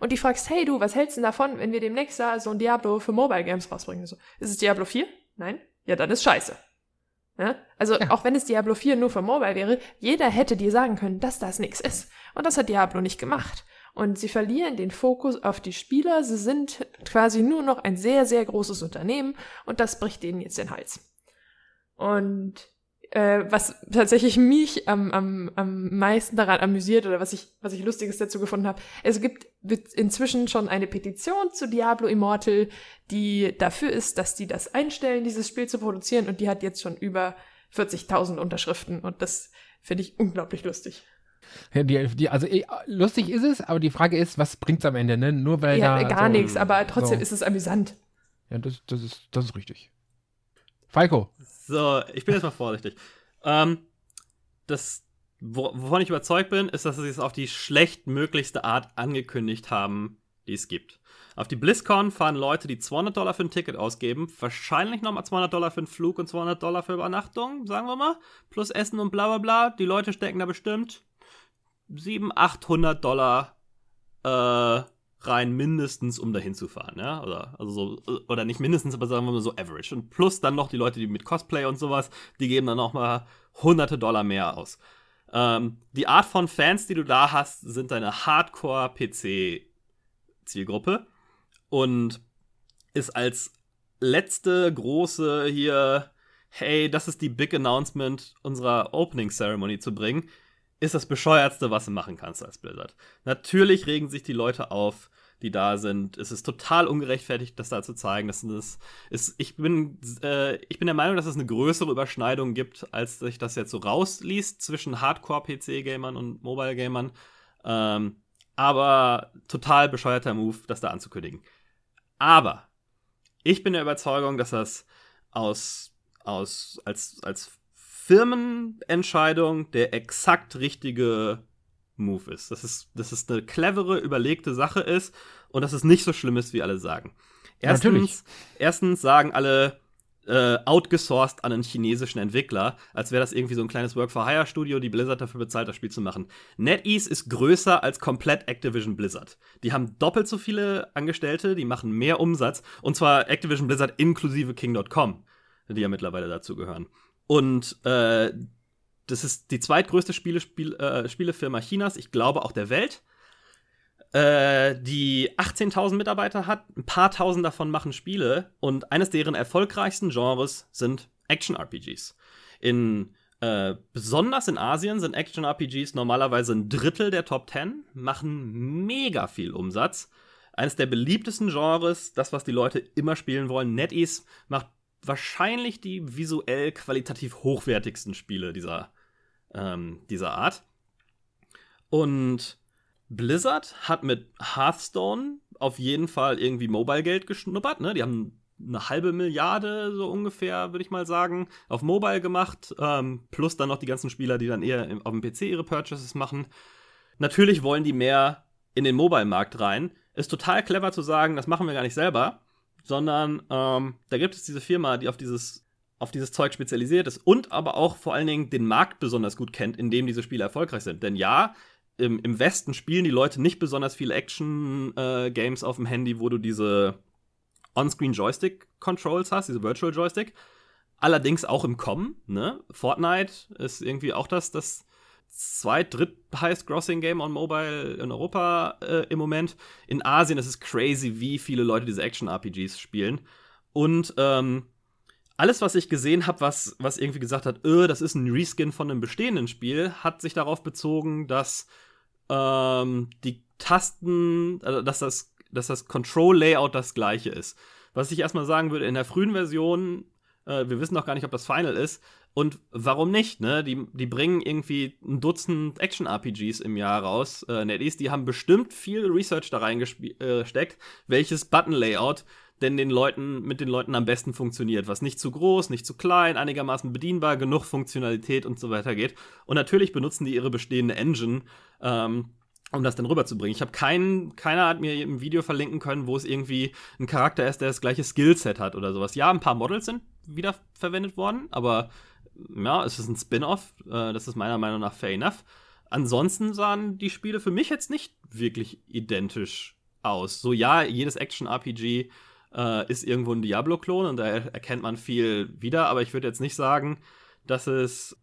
und die fragst, hey du, was hältst du davon, wenn wir demnächst da so ein Diablo für Mobile Games rausbringen? So, ist es Diablo 4? Nein? Ja, dann ist scheiße. Ja? Also ja. auch wenn es Diablo 4 nur für Mobile wäre, jeder hätte dir sagen können, dass das nichts ist. Und das hat Diablo nicht gemacht. Und sie verlieren den Fokus auf die Spieler. Sie sind quasi nur noch ein sehr, sehr großes Unternehmen und das bricht denen jetzt den Hals. Und äh, was tatsächlich mich am, am, am meisten daran amüsiert oder was ich, was ich Lustiges dazu gefunden habe, es gibt inzwischen schon eine Petition zu Diablo Immortal, die dafür ist, dass die das einstellen, dieses Spiel zu produzieren und die hat jetzt schon über 40.000 Unterschriften und das finde ich unglaublich lustig. Ja, die, die, also eh, lustig ist es, aber die Frage ist, was bringt's am Ende, ne? Nur weil ja, da gar so, nichts, aber trotzdem so. ist es amüsant. Ja, das, das, ist, das ist richtig. Falco. So, ich bin jetzt mal vorsichtig. Ähm, das, wovon ich überzeugt bin, ist, dass sie es auf die schlechtmöglichste Art angekündigt haben, die es gibt. Auf die BlizzCon fahren Leute, die 200 Dollar für ein Ticket ausgeben, wahrscheinlich nochmal 200 Dollar für einen Flug und 200 Dollar für Übernachtung, sagen wir mal, plus Essen und bla bla bla. Die Leute stecken da bestimmt 700, 800 Dollar äh, rein mindestens, um dahin zu fahren, ja, oder also so oder nicht mindestens, aber sagen wir mal so average. Und plus dann noch die Leute, die mit Cosplay und sowas, die geben dann noch mal hunderte Dollar mehr aus. Ähm, die Art von Fans, die du da hast, sind deine Hardcore PC Zielgruppe und ist als letzte große hier hey, das ist die Big Announcement unserer Opening Ceremony zu bringen, ist das bescheuertste, was du machen kannst als Blizzard. Natürlich regen sich die Leute auf, die da sind. Es ist total ungerechtfertigt, das da zu zeigen. Das ist, ist ich, bin, äh, ich bin der Meinung, dass es eine größere Überschneidung gibt, als sich das jetzt so rausliest zwischen Hardcore-PC-Gamern und Mobile-Gamern. Ähm, aber total bescheuerter Move, das da anzukündigen. Aber ich bin der Überzeugung, dass das aus, aus als, als Firmenentscheidung der exakt richtige Move ist. Dass es, dass es eine clevere, überlegte Sache ist und dass es nicht so schlimm ist, wie alle sagen. Erstens, erstens sagen alle äh, outgesourced an einen chinesischen Entwickler, als wäre das irgendwie so ein kleines Work-for-Hire-Studio, die Blizzard dafür bezahlt, das Spiel zu machen. NetEase ist größer als komplett Activision Blizzard. Die haben doppelt so viele Angestellte, die machen mehr Umsatz und zwar Activision Blizzard inklusive King.com, die ja mittlerweile dazu gehören. Und äh, das ist die zweitgrößte Spiele, Spiel, äh, Spielefirma Chinas, ich glaube auch der Welt, äh, die 18.000 Mitarbeiter hat. Ein paar tausend davon machen Spiele und eines deren erfolgreichsten Genres sind Action-RPGs. In äh, besonders in Asien sind Action-RPGs normalerweise ein Drittel der Top 10, machen mega viel Umsatz. Eines der beliebtesten Genres, das, was die Leute immer spielen wollen. NetEase macht wahrscheinlich die visuell qualitativ hochwertigsten Spiele dieser, ähm, dieser Art. Und Blizzard hat mit Hearthstone auf jeden Fall irgendwie Mobile-Geld geschnuppert. Ne? Die haben eine halbe Milliarde, so ungefähr, würde ich mal sagen, auf Mobile gemacht. Ähm, plus dann noch die ganzen Spieler, die dann eher auf dem PC ihre Purchases machen. natürlich wollen die mehr in den Mobile-Markt rein. Ist total clever zu sagen, das machen wir gar nicht selber, sondern ähm, da gibt es diese Firma, die auf dieses, auf dieses Zeug spezialisiert ist und aber auch vor allen Dingen den Markt besonders gut kennt, in dem diese Spiele erfolgreich sind. Denn ja, im, im Westen spielen die Leute nicht besonders viele Action-Games äh, auf dem Handy, wo du diese On-Screen-Joystick-Controls hast, diese Virtual Joystick. Allerdings auch im Kommen, ne? Fortnite ist irgendwie auch das, das zweit-, dritt highest grossing Game on Mobile in Europa äh, im Moment. In Asien ist es crazy, wie viele Leute diese Action-RPGs spielen. Und ähm, alles, was ich gesehen habe, was, was irgendwie gesagt hat, öh, das ist ein Reskin von einem bestehenden Spiel, hat sich darauf bezogen, dass ähm, die Tasten, also dass das, dass das Control-Layout das gleiche ist. Was ich erstmal sagen würde, in der frühen Version, äh, wir wissen noch gar nicht, ob das Final ist, und warum nicht, ne? Die, die bringen irgendwie ein Dutzend Action-RPGs im Jahr raus. Äh, NetEase, die haben bestimmt viel Research da reingesteckt, äh, welches Button-Layout denn den Leuten, mit den Leuten am besten funktioniert, was nicht zu groß, nicht zu klein, einigermaßen bedienbar, genug Funktionalität und so weiter geht. Und natürlich benutzen die ihre bestehende Engine, ähm, um das dann rüberzubringen. Ich habe keinen, keiner hat mir im Video verlinken können, wo es irgendwie ein Charakter ist, der das gleiche Skillset hat oder sowas. Ja, ein paar Models sind wiederverwendet worden, aber ja, es ist ein Spin-off. Äh, das ist meiner Meinung nach fair enough. Ansonsten sahen die Spiele für mich jetzt nicht wirklich identisch aus. So, ja, jedes Action-RPG äh, ist irgendwo ein Diablo-Klon und da erkennt man viel wieder, aber ich würde jetzt nicht sagen, dass es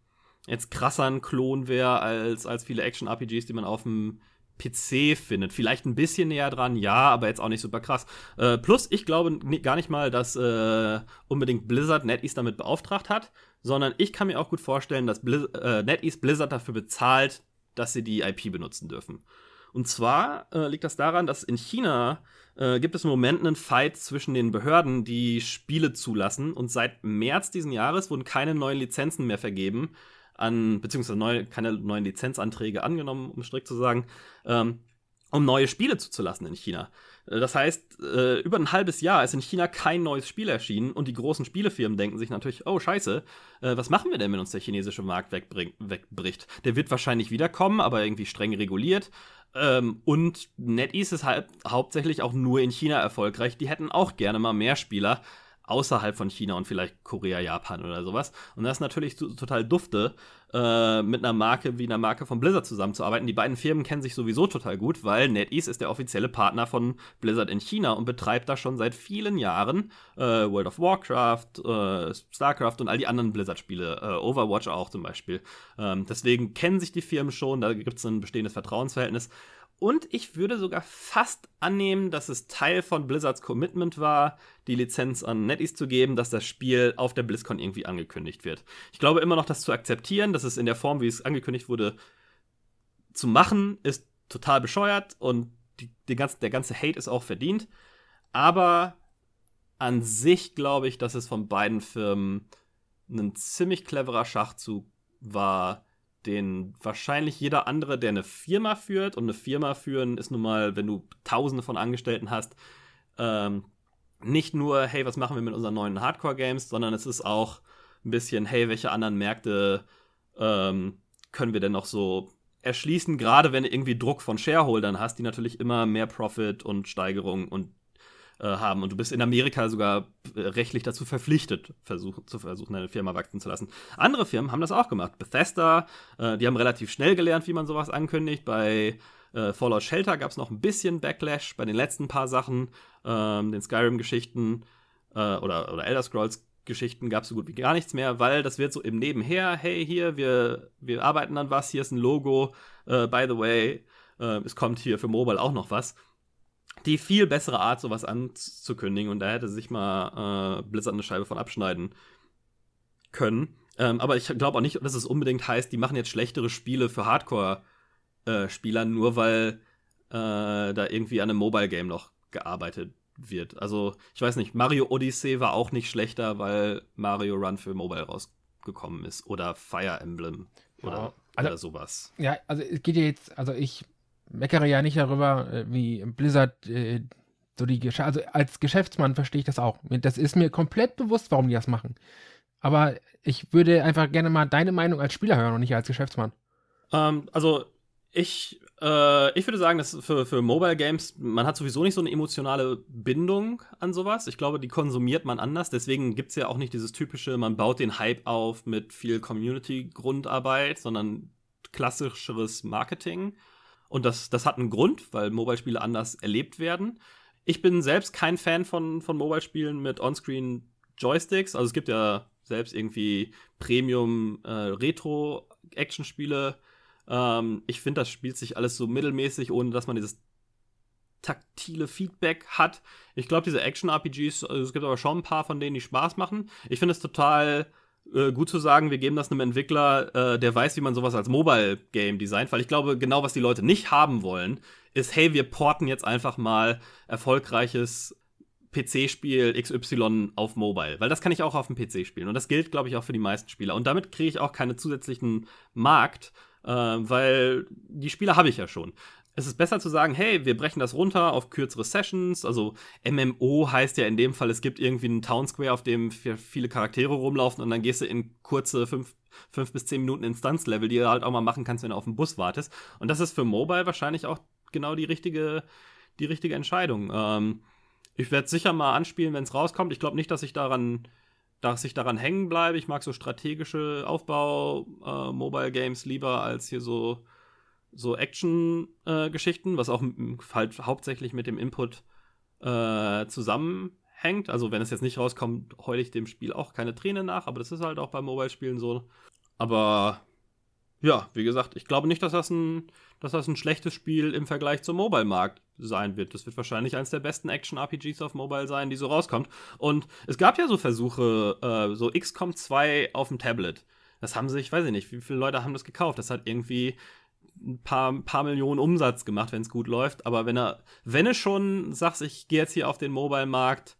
jetzt krasser ein Klon wäre als, als viele Action-RPGs, die man auf dem PC findet. Vielleicht ein bisschen näher dran, ja, aber jetzt auch nicht super krass. Äh, plus, ich glaube gar nicht mal, dass äh, unbedingt Blizzard NetEase damit beauftragt hat, sondern ich kann mir auch gut vorstellen, dass Blizz äh, NetEase Blizzard dafür bezahlt, dass sie die IP benutzen dürfen. Und zwar äh, liegt das daran, dass in China äh, gibt es im Moment einen Fight zwischen den Behörden, die Spiele zulassen. Und seit März diesen Jahres wurden keine neuen Lizenzen mehr vergeben, an, beziehungsweise neu, keine neuen Lizenzanträge angenommen, um strikt zu sagen, ähm, um neue Spiele zuzulassen in China. Äh, das heißt, äh, über ein halbes Jahr ist in China kein neues Spiel erschienen und die großen Spielefirmen denken sich natürlich, oh scheiße, äh, was machen wir denn, wenn uns der chinesische Markt wegbricht? Der wird wahrscheinlich wiederkommen, aber irgendwie streng reguliert. Ähm, und NetEase ist halt hauptsächlich auch nur in China erfolgreich. Die hätten auch gerne mal mehr Spieler außerhalb von China und vielleicht Korea, Japan oder sowas. Und das ist natürlich total dufte, äh, mit einer Marke wie einer Marke von Blizzard zusammenzuarbeiten. Die beiden Firmen kennen sich sowieso total gut, weil NetEase ist der offizielle Partner von Blizzard in China und betreibt da schon seit vielen Jahren äh, World of Warcraft, äh, StarCraft und all die anderen Blizzard-Spiele, äh, Overwatch auch zum Beispiel. Ähm, deswegen kennen sich die Firmen schon, da gibt es ein bestehendes Vertrauensverhältnis. Und ich würde sogar fast annehmen, dass es Teil von Blizzards Commitment war, die Lizenz an NetEase zu geben, dass das Spiel auf der BlizzCon irgendwie angekündigt wird. Ich glaube immer noch, das zu akzeptieren, dass es in der Form, wie es angekündigt wurde, zu machen, ist total bescheuert und die, die ganze, der ganze Hate ist auch verdient. Aber an sich glaube ich, dass es von beiden Firmen ein ziemlich cleverer Schachzug war, den wahrscheinlich jeder andere, der eine Firma führt, und eine Firma führen ist nun mal, wenn du tausende von Angestellten hast, ähm, nicht nur, hey, was machen wir mit unseren neuen Hardcore-Games, sondern es ist auch ein bisschen, hey, welche anderen Märkte ähm, können wir denn noch so erschließen, gerade wenn du irgendwie Druck von Shareholdern hast, die natürlich immer mehr Profit und Steigerung und äh, haben. Und du bist in Amerika sogar äh, rechtlich dazu verpflichtet, versuch, zu versuchen, deine Firma wachsen zu lassen. Andere Firmen haben das auch gemacht. Bethesda, äh, die haben relativ schnell gelernt, wie man sowas ankündigt. Bei äh, Fallout Shelter gab es noch ein bisschen Backlash bei den letzten paar Sachen, ähm, den Skyrim-Geschichten äh, oder, oder Elder Scrolls. Geschichten gab es so gut wie gar nichts mehr, weil das wird so im Nebenher, hey, hier, wir, wir arbeiten an was, hier ist ein Logo, uh, by the way, uh, es kommt hier für Mobile auch noch was die viel bessere Art, sowas anzukündigen. Und da hätte sich mal äh, Blizzard eine Scheibe von abschneiden können. Ähm, aber ich glaube auch nicht, dass es unbedingt heißt, die machen jetzt schlechtere Spiele für Hardcore-Spieler, äh, nur weil äh, da irgendwie an einem Mobile-Game noch gearbeitet wird. Also, ich weiß nicht, Mario Odyssey war auch nicht schlechter, weil Mario Run für Mobile rausgekommen ist. Oder Fire Emblem oder, ja, also, oder sowas. Ja, also es geht ja jetzt, also ich meckere ja nicht darüber, äh, wie Blizzard äh, so die Gesch also als Geschäftsmann verstehe ich das auch. Das ist mir komplett bewusst, warum die das machen. Aber ich würde einfach gerne mal deine Meinung als Spieler hören und nicht als Geschäftsmann. Ähm, also ich Äh, ich würde sagen, dass für, für Mobile Games, man hat sowieso nicht so eine emotionale Bindung an sowas. Ich glaube, die konsumiert man anders. Deswegen gibt es ja auch nicht dieses typische, man baut den Hype auf mit viel Community-Grundarbeit, sondern klassischeres Marketing. Und das, das hat einen Grund, weil Mobile-Spiele anders erlebt werden. Ich bin selbst kein Fan von, von Mobile-Spielen mit Onscreen Joysticks. Also es gibt ja selbst irgendwie Premium äh, ähm, ich finde, das spielt sich alles so mittelmäßig, ohne dass man dieses taktile Feedback hat. Ich glaube, diese Action-RPGs, also es gibt aber schon ein paar von denen, die Spaß machen. Ich finde es total äh, gut zu sagen, wir geben das einem Entwickler, äh, der weiß, wie man sowas als Mobile-Game designt, weil ich glaube, genau was die Leute nicht haben wollen, ist, hey, wir porten jetzt einfach mal erfolgreiches PC-Spiel XY auf Mobile, weil das kann ich auch auf dem PC spielen und das gilt, glaube ich, auch für die meisten Spieler und damit kriege ich auch keine zusätzlichen Markt, äh, weil die Spiele habe ich ja schon. Es ist besser zu sagen, hey, wir brechen das runter auf kürzere Sessions. Also MMO heißt ja in dem Fall, es gibt irgendwie einen Town Square, auf dem viele Charaktere rumlaufen und dann gehst du in kurze fünf, fünf bis zehn Minuten Instanzlevel, die du halt auch mal machen kannst, wenn du auf den Bus wartest. Und das ist für Mobile wahrscheinlich auch genau die richtige, die richtige Entscheidung. Ähm, ich werde sicher mal anspielen, wenn es rauskommt. Ich glaube nicht, dass ich daran dass ich daran hängen bleibe. Ich mag so strategische Aufbau-Mobile-Games äh, lieber als hier so, so Action-Geschichten, äh, was auch halt hauptsächlich mit dem Input äh, zusammenhängt. Also wenn es jetzt nicht rauskommt, heule ich dem Spiel auch keine Träne nach, aber das ist halt auch bei Mobile-Spielen so. Aber ja, wie gesagt, ich glaube nicht, dass das ein, dass das ein schlechtes Spiel im Vergleich zum Mobile-Markt sein wird. Das wird wahrscheinlich eines der besten Action-RPGs auf Mobile sein, die so rauskommt. Und es gab ja so Versuche, äh, so XCOM 2 auf dem Tablet. Das haben sich, weiß ich nicht, wie viele Leute haben das gekauft? Das hat irgendwie ein paar, paar Millionen Umsatz gemacht, wenn es gut läuft. Aber wenn er, wenn du schon sagst, ich gehe jetzt hier auf den Mobile-Markt,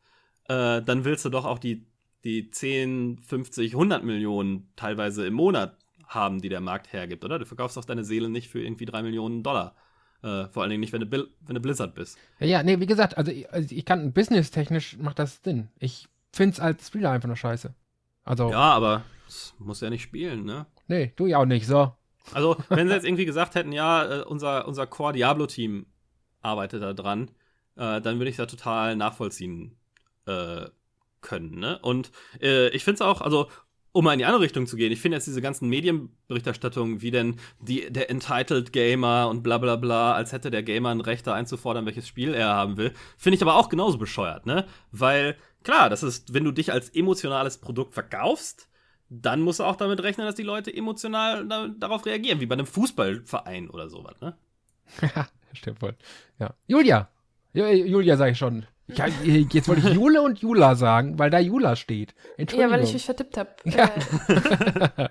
äh, dann willst du doch auch die, die 10, 50, 100 Millionen teilweise im Monat haben, die der Markt hergibt, oder? Du verkaufst doch deine Seele nicht für irgendwie drei Millionen Dollar. Äh, vor allen Dingen nicht, wenn du, wenn du Blizzard bist. Ja, ja, nee, wie gesagt, also ich, also ich kann, business-technisch macht das Sinn. Ich find's als Spieler einfach nur scheiße. Also. Ja, aber muss ja nicht spielen, ne? Nee, du ja auch nicht, so. Also, wenn sie jetzt irgendwie gesagt hätten, ja, äh, unser, unser Core Diablo-Team arbeitet da dran, äh, dann würde ich da total nachvollziehen äh, können, ne? Und äh, ich finde es auch, also um mal in die andere Richtung zu gehen, ich finde jetzt diese ganzen Medienberichterstattungen, wie denn die, der Entitled Gamer und bla bla bla, als hätte der Gamer ein Recht da einzufordern, welches Spiel er haben will, finde ich aber auch genauso bescheuert, ne? Weil, klar, das ist, wenn du dich als emotionales Produkt verkaufst, dann musst du auch damit rechnen, dass die Leute emotional da, darauf reagieren, wie bei einem Fußballverein oder sowas, ne? Ja, stimmt wohl. Ja. Julia! Julia sage ich schon. Ja, jetzt wollte ich Jule und Jula sagen, weil da Jula steht. Ja, weil ich mich vertippt habe. Ja. Äh,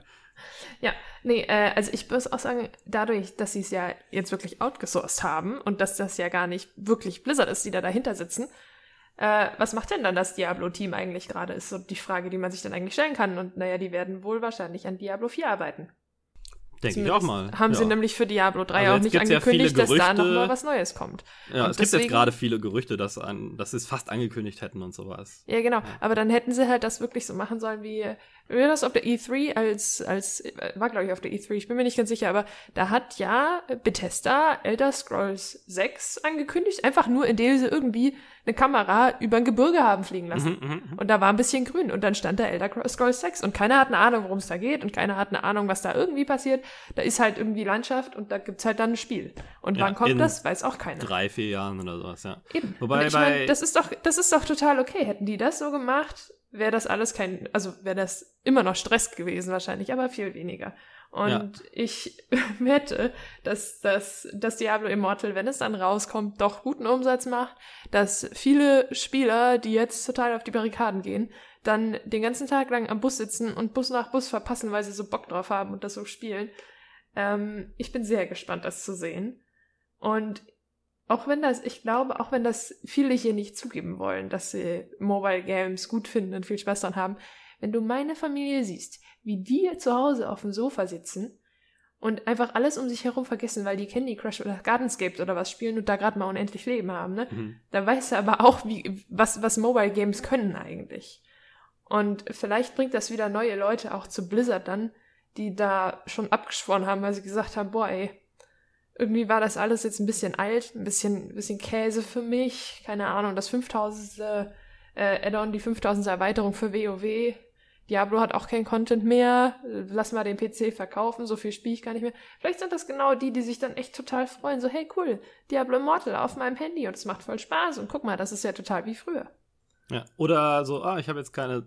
ja, nee, äh, also ich muss auch sagen, dadurch, dass sie es ja jetzt wirklich outgesourced haben und dass das ja gar nicht wirklich Blizzard ist, die da dahinter sitzen, äh, was macht denn dann das Diablo-Team eigentlich gerade, ist so die Frage, die man sich dann eigentlich stellen kann. Und naja, die werden wohl wahrscheinlich an Diablo 4 arbeiten. Denke ich auch mal. Haben ja. sie nämlich für Diablo 3 also auch nicht angekündigt, ja dass da noch mal was Neues kommt. Ja, und es deswegen, gibt jetzt gerade viele Gerüchte, dass, an, dass sie es fast angekündigt hätten und sowas. Ja, genau. Ja. Aber dann hätten sie halt das wirklich so machen sollen wie, wie das auf der E3 als, als, war glaube ich auf der E3, ich bin mir nicht ganz sicher, aber da hat ja Bethesda Elder Scrolls 6 angekündigt, einfach nur indem sie irgendwie eine Kamera über ein Gebirge haben fliegen lassen. Mhm, mh, mh. Und da war ein bisschen grün und dann stand da Elder Scrolls 6 und keiner hat eine Ahnung, worum es da geht und keiner hat eine Ahnung, was da irgendwie passiert. Da ist halt irgendwie Landschaft und da gibt's halt dann ein Spiel. Und ja, wann kommt das, weiß auch keiner. Drei, vier Jahren oder sowas, ja. Eben. Wobei ich mein, das ist doch, das ist doch total okay. Hätten die das so gemacht, wäre das alles kein, also wäre das immer noch Stress gewesen wahrscheinlich, aber viel weniger. Und ja. ich wette, dass das dass Diablo Immortal, wenn es dann rauskommt, doch guten Umsatz macht, dass viele Spieler, die jetzt total auf die Barrikaden gehen, dann den ganzen Tag lang am Bus sitzen und Bus nach Bus verpassen, weil sie so Bock drauf haben und das so spielen. Ähm, ich bin sehr gespannt, das zu sehen. Und auch wenn das, ich glaube, auch wenn das viele hier nicht zugeben wollen, dass sie Mobile Games gut finden und viel Spaß daran haben, wenn du meine Familie siehst, wie die zu Hause auf dem Sofa sitzen und einfach alles um sich herum vergessen, weil die Candy Crush oder Gardenscapes oder was spielen und da gerade mal unendlich Leben haben, ne? Mhm. Da weißt du aber auch, wie, was, was Mobile Games können eigentlich. Und vielleicht bringt das wieder neue Leute auch zu Blizzard dann, die da schon abgeschworen haben, weil sie gesagt haben, boah, ey, irgendwie war das alles jetzt ein bisschen alt, ein bisschen, ein bisschen Käse für mich. Keine Ahnung, das 5000. Äh, Add-on, die 5000. Erweiterung für WoW. Diablo hat auch kein Content mehr. Lass mal den PC verkaufen, so viel spiele ich gar nicht mehr. Vielleicht sind das genau die, die sich dann echt total freuen. So, hey cool, Diablo Immortal auf meinem Handy und es macht voll Spaß. Und guck mal, das ist ja total wie früher. Ja, oder so, ah, ich habe jetzt keine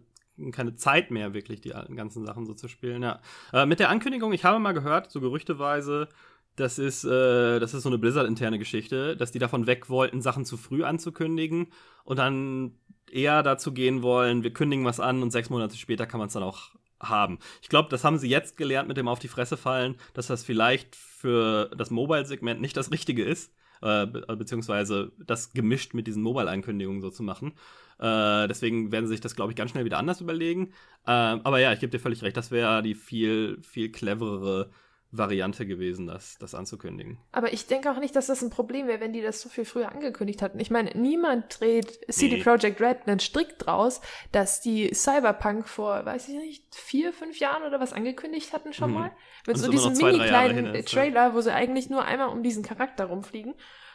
keine Zeit mehr, wirklich die ganzen Sachen so zu spielen. Ja. Äh, mit der Ankündigung, ich habe mal gehört, so gerüchteweise, das ist, äh, das ist so eine Blizzard-interne Geschichte, dass die davon weg wollten, Sachen zu früh anzukündigen und dann eher dazu gehen wollen, wir kündigen was an und sechs Monate später kann man es dann auch haben. Ich glaube, das haben sie jetzt gelernt mit dem Auf die Fresse fallen, dass das vielleicht für das Mobile-Segment nicht das Richtige ist, äh, be beziehungsweise das gemischt mit diesen Mobile-Ankündigungen so zu machen. Äh, deswegen werden sie sich das, glaube ich, ganz schnell wieder anders überlegen. Äh, aber ja, ich gebe dir völlig recht, das wäre die viel, viel cleverere Variante gewesen, das, das anzukündigen. Aber ich denke auch nicht, dass das ein Problem wäre, wenn die das so viel früher angekündigt hatten. Ich meine, niemand dreht CD nee. Projekt Red einen Strick draus, dass die Cyberpunk vor, weiß ich nicht, vier, fünf Jahren oder was angekündigt hatten schon mhm. mal. Mit Und so diesem mini kleinen Trailer, wo sie eigentlich nur einmal um diesen Charakter rumfliegen.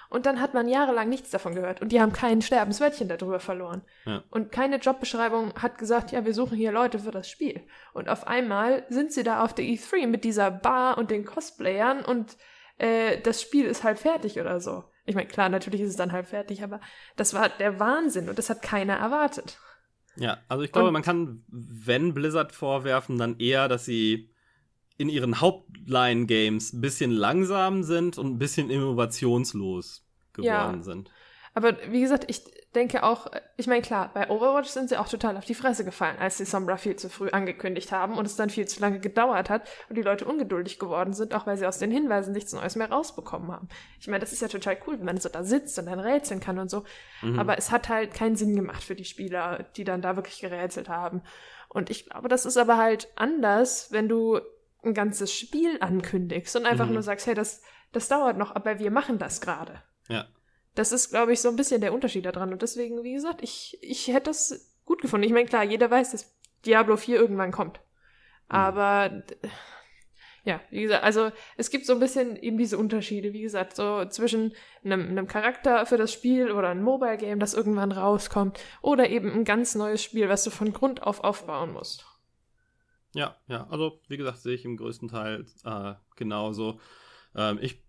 Und dann hat man jahrelang nichts davon gehört. Und die haben kein Sterbenswörtchen darüber verloren. Ja. Und keine Jobbeschreibung hat gesagt, ja, wir suchen hier Leute für das Spiel. Und auf einmal sind sie da auf der E3 mit dieser Bar und den Cosplayern und äh, das Spiel ist halb fertig oder so. Ich meine, klar, natürlich ist es dann halb fertig, aber das war der Wahnsinn und das hat keiner erwartet. Ja, also ich glaube, und, man kann, wenn Blizzard vorwerfen, dann eher, dass sie in ihren Hauptline-Games ein bisschen langsam sind und ein bisschen innovationslos geworden ja. sind. Aber wie gesagt, ich denke auch, ich meine, klar, bei Overwatch sind sie auch total auf die Fresse gefallen, als sie Sombra viel zu früh angekündigt haben und es dann viel zu lange gedauert hat und die Leute ungeduldig geworden sind, auch weil sie aus den Hinweisen nichts Neues mehr rausbekommen haben. Ich meine, das ist ja total cool, wenn man so da sitzt und dann rätseln kann und so. Mhm. Aber es hat halt keinen Sinn gemacht für die Spieler, die dann da wirklich gerätselt haben. Und ich glaube, das ist aber halt anders, wenn du ein ganzes Spiel ankündigst und einfach mhm. nur sagst, hey, das, das dauert noch, aber wir machen das gerade. Ja. Das ist, glaube ich, so ein bisschen der Unterschied daran. Und deswegen, wie gesagt, ich, ich hätte das gut gefunden. Ich meine, klar, jeder weiß, dass Diablo 4 irgendwann kommt. Mhm. Aber ja, wie gesagt, also es gibt so ein bisschen eben diese Unterschiede, wie gesagt, so zwischen einem, einem Charakter für das Spiel oder ein Mobile Game, das irgendwann rauskommt, oder eben ein ganz neues Spiel, was du von Grund auf aufbauen musst. Ja, ja, also wie gesagt, sehe ich im größten Teil äh, genauso. Ähm, ich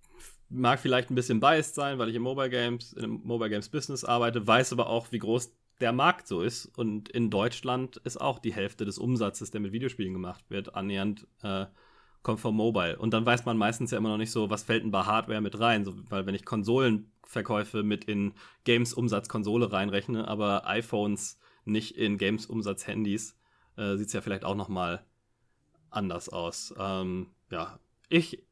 mag vielleicht ein bisschen biased sein, weil ich im Mobile Games, in Mobile Games Business arbeite, weiß aber auch, wie groß der Markt so ist. Und in Deutschland ist auch die Hälfte des Umsatzes, der mit Videospielen gemacht wird, annähernd äh, kommt vom Mobile. Und dann weiß man meistens ja immer noch nicht so, was fällt denn bei Hardware mit rein. So, weil wenn ich Konsolenverkäufe mit in Games-Umsatz Konsole reinrechne, aber iPhones nicht in Games-Umsatz Handys, äh, sieht es ja vielleicht auch noch mal anders aus. Ähm, ja, ich,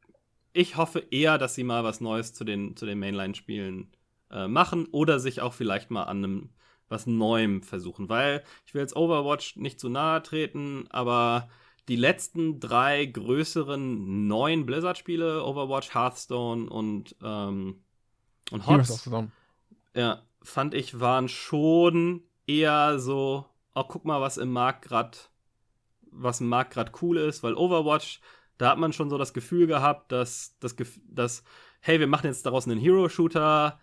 ich hoffe eher, dass sie mal was Neues zu den, zu den Mainline-Spielen äh, machen oder sich auch vielleicht mal an einem was Neuem versuchen, weil ich will jetzt Overwatch nicht zu nahe treten, aber die letzten drei größeren neuen Blizzard-Spiele, Overwatch, Hearthstone und, ähm, und HOTS, ja, fand ich, waren schon eher so, oh, guck mal, was im Markt gerade was im Markt gerade cool ist, weil Overwatch, da hat man schon so das Gefühl gehabt, dass, dass, dass hey, wir machen jetzt daraus einen Hero-Shooter.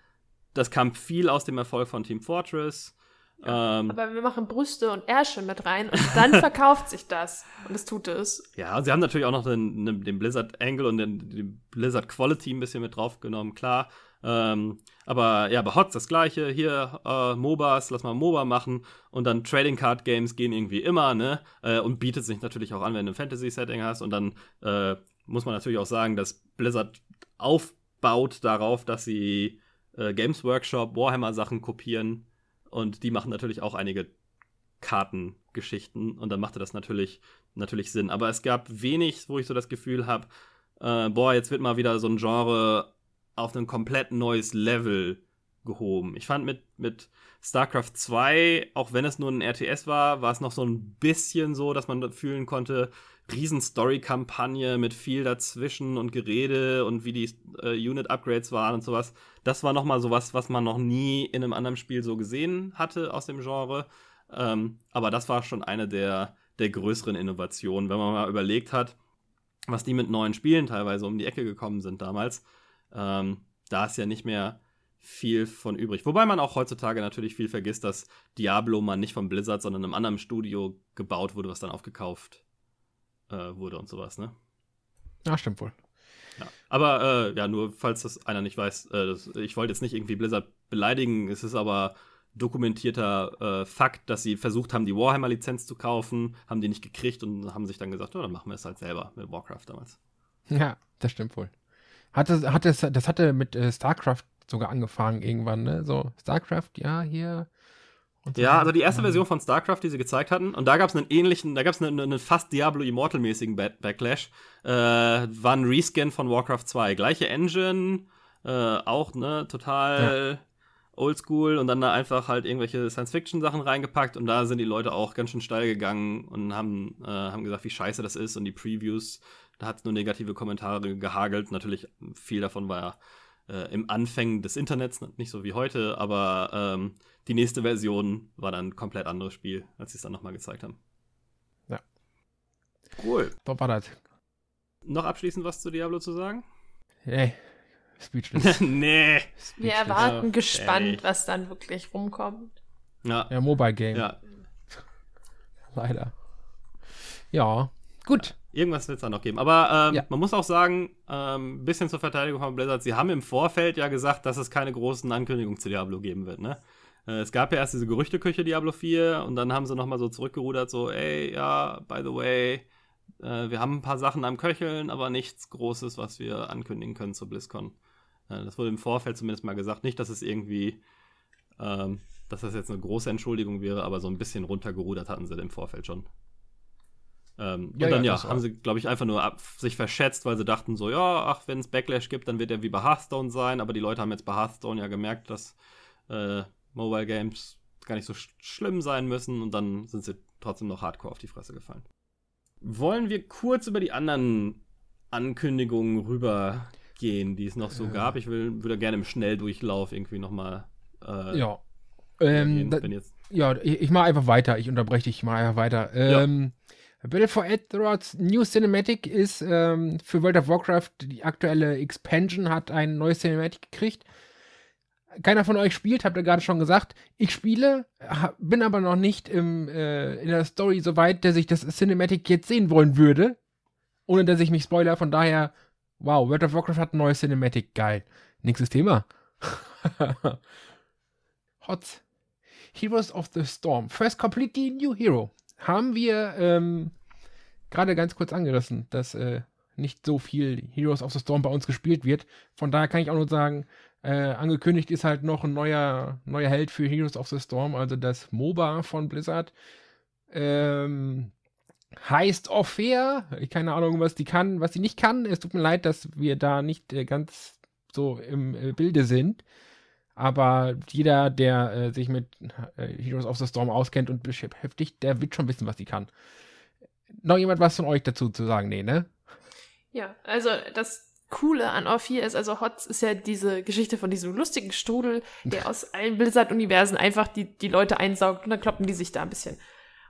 Das kam viel aus dem Erfolg von Team Fortress. Ja, ähm, aber wir machen Brüste und Ärsche mit rein und dann verkauft sich das. Und es tut es. Ja, sie haben natürlich auch noch den, den Blizzard Angle und den, den, Blizzard Quality ein bisschen mit draufgenommen, klar. Ähm, aber ja, bei HOTS das gleiche. Hier äh, MOBAs, lass mal MOBA machen. Und dann Trading Card Games gehen irgendwie immer, ne? Äh, und bietet sich natürlich auch an, wenn du ein Fantasy-Setting hast. Und dann äh, muss man natürlich auch sagen, dass Blizzard aufbaut darauf, dass sie äh, Games Workshop, Warhammer-Sachen kopieren. Und die machen natürlich auch einige Kartengeschichten. Und dann machte das natürlich, natürlich Sinn. Aber es gab wenig, wo ich so das Gefühl habe, äh, boah, jetzt wird mal wieder so ein Genre auf ein komplett neues Level gehoben. Ich fand mit, mit StarCraft 2, auch wenn es nur ein RTS war, war es noch so ein bisschen so, dass man fühlen konnte, Riesen-Story-Kampagne mit viel dazwischen und Gerede und wie die äh, Unit-Upgrades waren und sowas. Das war nochmal sowas, was man noch nie in einem anderen Spiel so gesehen hatte aus dem Genre. Ähm, aber das war schon eine der, der größeren Innovationen, wenn man mal überlegt hat, was die mit neuen Spielen teilweise um die Ecke gekommen sind damals Ähm, da ist ja nicht mehr viel von übrig. Wobei man auch heutzutage natürlich viel vergisst, dass Diablo mal nicht von Blizzard, sondern einem anderen Studio gebaut wurde, was dann aufgekauft äh, wurde und sowas, ne? Ja, stimmt wohl. Ja. Aber äh, ja, nur falls das einer nicht weiß, äh, das, ich wollte jetzt nicht irgendwie Blizzard beleidigen, es ist aber dokumentierter äh, Fakt, dass sie versucht haben, die Warhammer-Lizenz zu kaufen, haben die nicht gekriegt und haben sich dann gesagt, oh, dann machen wir es halt selber mit Warcraft damals. Ja, das stimmt wohl. Hatte, hatte, das hatte mit äh, StarCraft sogar angefangen irgendwann, ne? So, StarCraft, ja, hier. So. Ja, also die erste Version von StarCraft, die sie gezeigt hatten, und da gab es einen ähnlichen, da gab es einen, einen, fast Diablo Immortal-mäßigen Backlash, äh, war ein Rescan von Warcraft 2. Gleiche Engine, äh, auch, ne, total ja. oldschool und dann da einfach halt irgendwelche Science-Fiction-Sachen reingepackt und da sind die Leute auch ganz schön steil gegangen und haben, äh, haben gesagt, wie scheiße das ist und die Previews, da hat es nur negative Kommentare gehagelt. Natürlich, viel davon war ja äh, im Anfängen des Internets, nicht so wie heute, aber ähm, die nächste Version war dann ein komplett anderes Spiel, als sie es dann nochmal gezeigt haben. Ja. Cool. War das. Noch abschließend was zu Diablo zu sagen? Nee. Speechless. nee. Speechless. Wir erwarten ja, gespannt, ey. was dann wirklich rumkommt. Ja. Ja, Mobile Game. Ja. Leider. Ja, gut. Irgendwas wird es da noch geben. Aber ähm, ja. man muss auch sagen, ein ähm, bisschen zur Verteidigung von Blizzard, sie haben im Vorfeld ja gesagt, dass es keine großen Ankündigungen zu Diablo geben wird, ne? Äh, es gab ja erst diese Gerüchteküche Diablo 4 und dann haben sie nochmal so zurückgerudert, so, ey, ja, by the way, äh, wir haben ein paar Sachen am Köcheln, aber nichts Großes, was wir ankündigen können zu BlizzCon. Äh, das wurde im Vorfeld zumindest mal gesagt. Nicht, dass es irgendwie, ähm, dass das jetzt eine große Entschuldigung wäre, aber so ein bisschen runtergerudert hatten sie im Vorfeld schon. Ähm, ja, und dann ja, ja haben sie, glaube ich, einfach nur ab, sich verschätzt, weil sie dachten so, ja, ach, wenn es Backlash gibt, dann wird er wie bei Hearthstone sein. Aber die Leute haben jetzt bei Hearthstone ja gemerkt, dass äh, Mobile Games gar nicht so sch schlimm sein müssen. Und dann sind sie trotzdem noch hardcore auf die Fresse gefallen. Wollen wir kurz über die anderen Ankündigungen rübergehen, die es noch so äh. gab? Ich will, würde gerne im Schnelldurchlauf irgendwie nochmal. Äh, ja. Ähm, da, ja, ich, ich mache einfach weiter. Ich unterbreche dich, ich mache einfach weiter. Ähm, ja. Battle for Azeroth's New Cinematic ist ähm, für World of Warcraft die aktuelle Expansion, hat ein neues Cinematic gekriegt. Keiner von euch spielt, habt ihr gerade schon gesagt. Ich spiele, bin aber noch nicht im, äh, in der Story so weit, dass ich das Cinematic jetzt sehen wollen würde. Ohne dass ich mich spoiler. Von daher, wow, World of Warcraft hat ein neues Cinematic. Geil. Nächstes Thema. Hots. Heroes of the Storm. First completely new hero haben wir ähm, gerade ganz kurz angerissen, dass äh, nicht so viel Heroes of the Storm bei uns gespielt wird. Von daher kann ich auch nur sagen, äh, angekündigt ist halt noch ein neuer, neuer Held für Heroes of the Storm, also das MOBA von Blizzard. Ähm, heißt Ophea. Ich keine Ahnung, was die kann, was sie nicht kann. Es tut mir leid, dass wir da nicht äh, ganz so im äh, Bilde sind. Aber jeder, der äh, sich mit äh, Heroes of the Storm auskennt und beschäftigt, der wird schon wissen, was sie kann. Noch jemand was von euch dazu zu sagen? Nee, ne? Ja, also das Coole an Orphi ist, also Hotz ist ja diese Geschichte von diesem lustigen Strudel, der aus allen Blizzard-Universen einfach die, die Leute einsaugt und dann kloppen die sich da ein bisschen.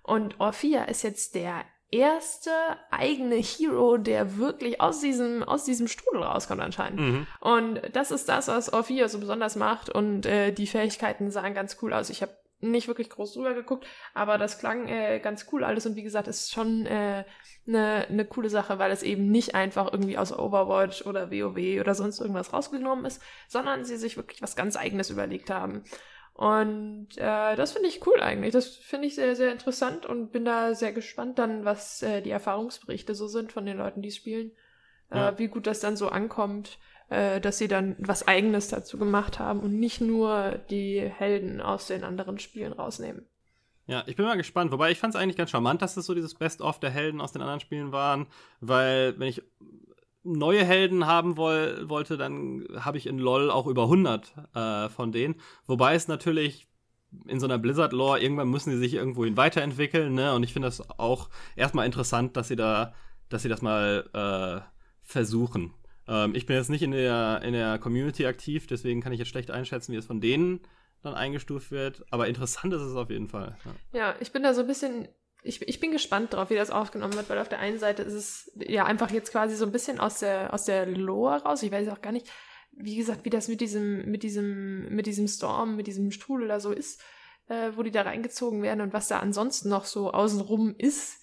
Und Orphia ist jetzt der erste eigene Hero, der wirklich aus diesem, aus diesem Strudel rauskommt anscheinend. Mhm. Und das ist das, was Orphia so besonders macht und äh, die Fähigkeiten sahen ganz cool aus. Ich habe nicht wirklich groß drüber geguckt, aber das klang äh, ganz cool alles und wie gesagt, ist schon eine äh, ne, ne coole Sache, weil es eben nicht einfach irgendwie aus Overwatch oder WoW oder sonst irgendwas rausgenommen ist, sondern sie sich wirklich was ganz eigenes überlegt haben. Und äh, das finde ich cool eigentlich. Das finde ich sehr, sehr interessant und bin da sehr gespannt dann, was äh, die Erfahrungsberichte so sind von den Leuten, die es spielen. Äh, ja. Wie gut das dann so ankommt, äh, dass sie dann was Eigenes dazu gemacht haben und nicht nur die Helden aus den anderen Spielen rausnehmen. Ja, ich bin mal gespannt. Wobei ich fand es eigentlich ganz charmant, dass das so dieses Best-of der Helden aus den anderen Spielen waren, weil wenn ich neue Helden haben woll wollte, dann habe ich in LOL auch über 100 äh, von denen. Wobei es natürlich in so einer Blizzard-Lore, irgendwann müssen sie sich irgendwohin weiterentwickeln, ne? Und ich finde das auch erstmal interessant, dass sie da, dass sie das mal äh, versuchen. Ähm, ich bin jetzt nicht in der, in der Community aktiv, deswegen kann ich jetzt schlecht einschätzen, wie es von denen dann eingestuft wird. Aber interessant ist es auf jeden Fall. Ja, ja ich bin da so ein bisschen ich, ich bin gespannt drauf, wie das aufgenommen wird, weil auf der einen Seite ist es ja einfach jetzt quasi so ein bisschen aus der, aus der Lore raus. Ich weiß auch gar nicht, wie gesagt, wie das mit diesem, mit diesem, mit diesem Storm, mit diesem Strudel da so ist, äh, wo die da reingezogen werden und was da ansonsten noch so außenrum ist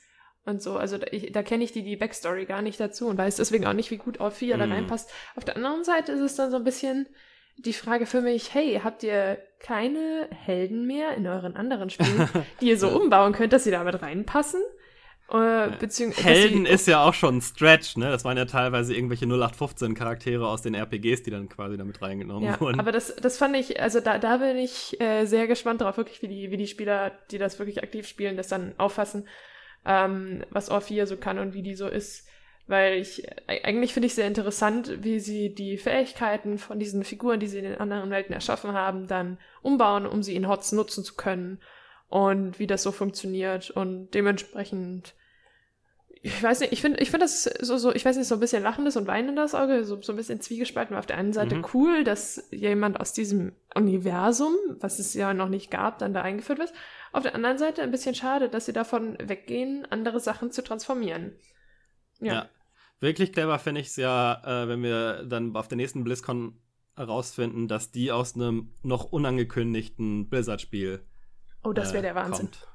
und so. Also da, da kenne ich die, die Backstory gar nicht dazu und weiß deswegen auch nicht, wie gut Orphia mm. da mhm. reinpasst. Auf der anderen Seite ist es dann so ein bisschen die Frage für mich, hey, habt ihr keine Helden mehr in euren anderen Spielen, die ihr so umbauen könnt, dass sie damit reinpassen? Äh, Helden ist ja auch schon ein Stretch, ne? Das waren ja teilweise irgendwelche 0815-Charaktere aus den RPGs, die dann quasi damit reingenommen ja, wurden. Aber das, das fand ich, also da, da bin ich äh, sehr gespannt drauf, wirklich, wie die, wie die Spieler, die das wirklich aktiv spielen, das dann auffassen, ähm, was Orphia so kann und wie die so ist. Weil ich, äh, eigentlich finde ich sehr interessant, wie sie die Fähigkeiten von diesen Figuren, die sie in den anderen Welten erschaffen haben, dann umbauen, um sie in HOTS nutzen zu können und wie das so funktioniert und dementsprechend ich weiß nicht, ich finde ich finde das so, so, ich weiß nicht, so ein bisschen lachendes und weinendes Auge, so, so ein bisschen zwiegespalten. Auf der einen Seite mhm. cool, dass jemand aus diesem Universum, was es ja noch nicht gab, dann da eingeführt wird. Auf der anderen Seite ein bisschen schade, dass sie davon weggehen, andere Sachen zu transformieren. Ja. ja. Wirklich clever finde ich es ja, äh, wenn wir dann auf der nächsten BlizzCon herausfinden, dass die aus einem noch unangekündigten Blizzard-Spiel. Oh, das wäre äh, der Wahnsinn. Kommt.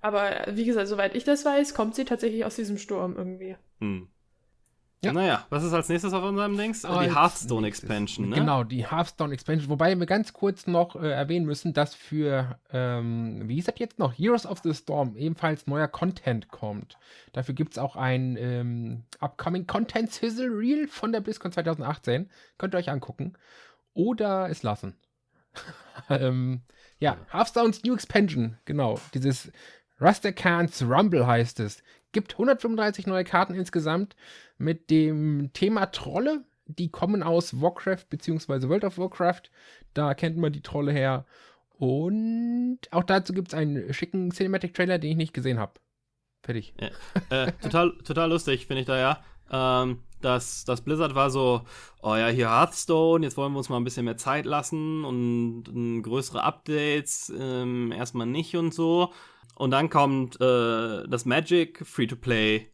Aber wie gesagt, soweit ich das weiß, kommt sie tatsächlich aus diesem Sturm irgendwie. Hm. Ja. Naja, was ist als nächstes auf unserem Dings? Oh, die Hearthstone Expansion, ne? Genau, die Hearthstone Expansion. Wobei wir ganz kurz noch äh, erwähnen müssen, dass für, ähm, wie hieß das jetzt noch? Heroes of the Storm ebenfalls neuer Content kommt. Dafür gibt es auch ein ähm, Upcoming Content Sizzle Reel von der BlizzCon 2018. Könnt ihr euch angucken. Oder es lassen. ähm, ja, Hearthstone's New Expansion, genau. Dieses Rusticans Rumble heißt es. Gibt 135 neue Karten insgesamt mit dem Thema Trolle. Die kommen aus Warcraft bzw. World of Warcraft. Da kennt man die Trolle her. Und auch dazu gibt es einen schicken Cinematic-Trailer, den ich nicht gesehen habe. Fertig. Ja. Äh, total, total lustig, finde ich da ja. Ähm, dass das Blizzard war so, oh ja, hier Hearthstone, jetzt wollen wir uns mal ein bisschen mehr Zeit lassen und größere Updates ähm, erstmal nicht und so. Und dann kommt äh, das Magic Free-to-Play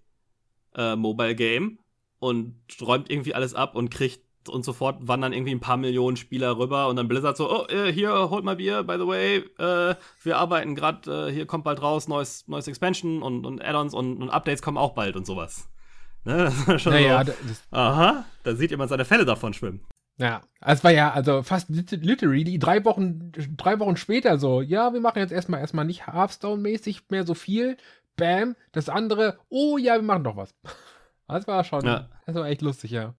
äh, Mobile Game und räumt irgendwie alles ab und kriegt und sofort wandern irgendwie ein paar Millionen Spieler rüber und dann Blizzard so, oh, äh, hier, holt mal Bier, by the way, äh, wir arbeiten gerade, äh, hier kommt bald raus, neues, neues Expansion und, und Add-ons und, und, Updates kommen auch bald und sowas. Ne? Das war schon naja, so, aha, da sieht jemand seine Fälle davon schwimmen. Ja, es war ja also fast literally drei Wochen, drei Wochen später so, ja, wir machen jetzt erstmal erstmal nicht Hearthstone-mäßig mehr so viel. Bam, das andere, oh ja, wir machen doch was. Das war schon, ja. das war echt lustig, ja.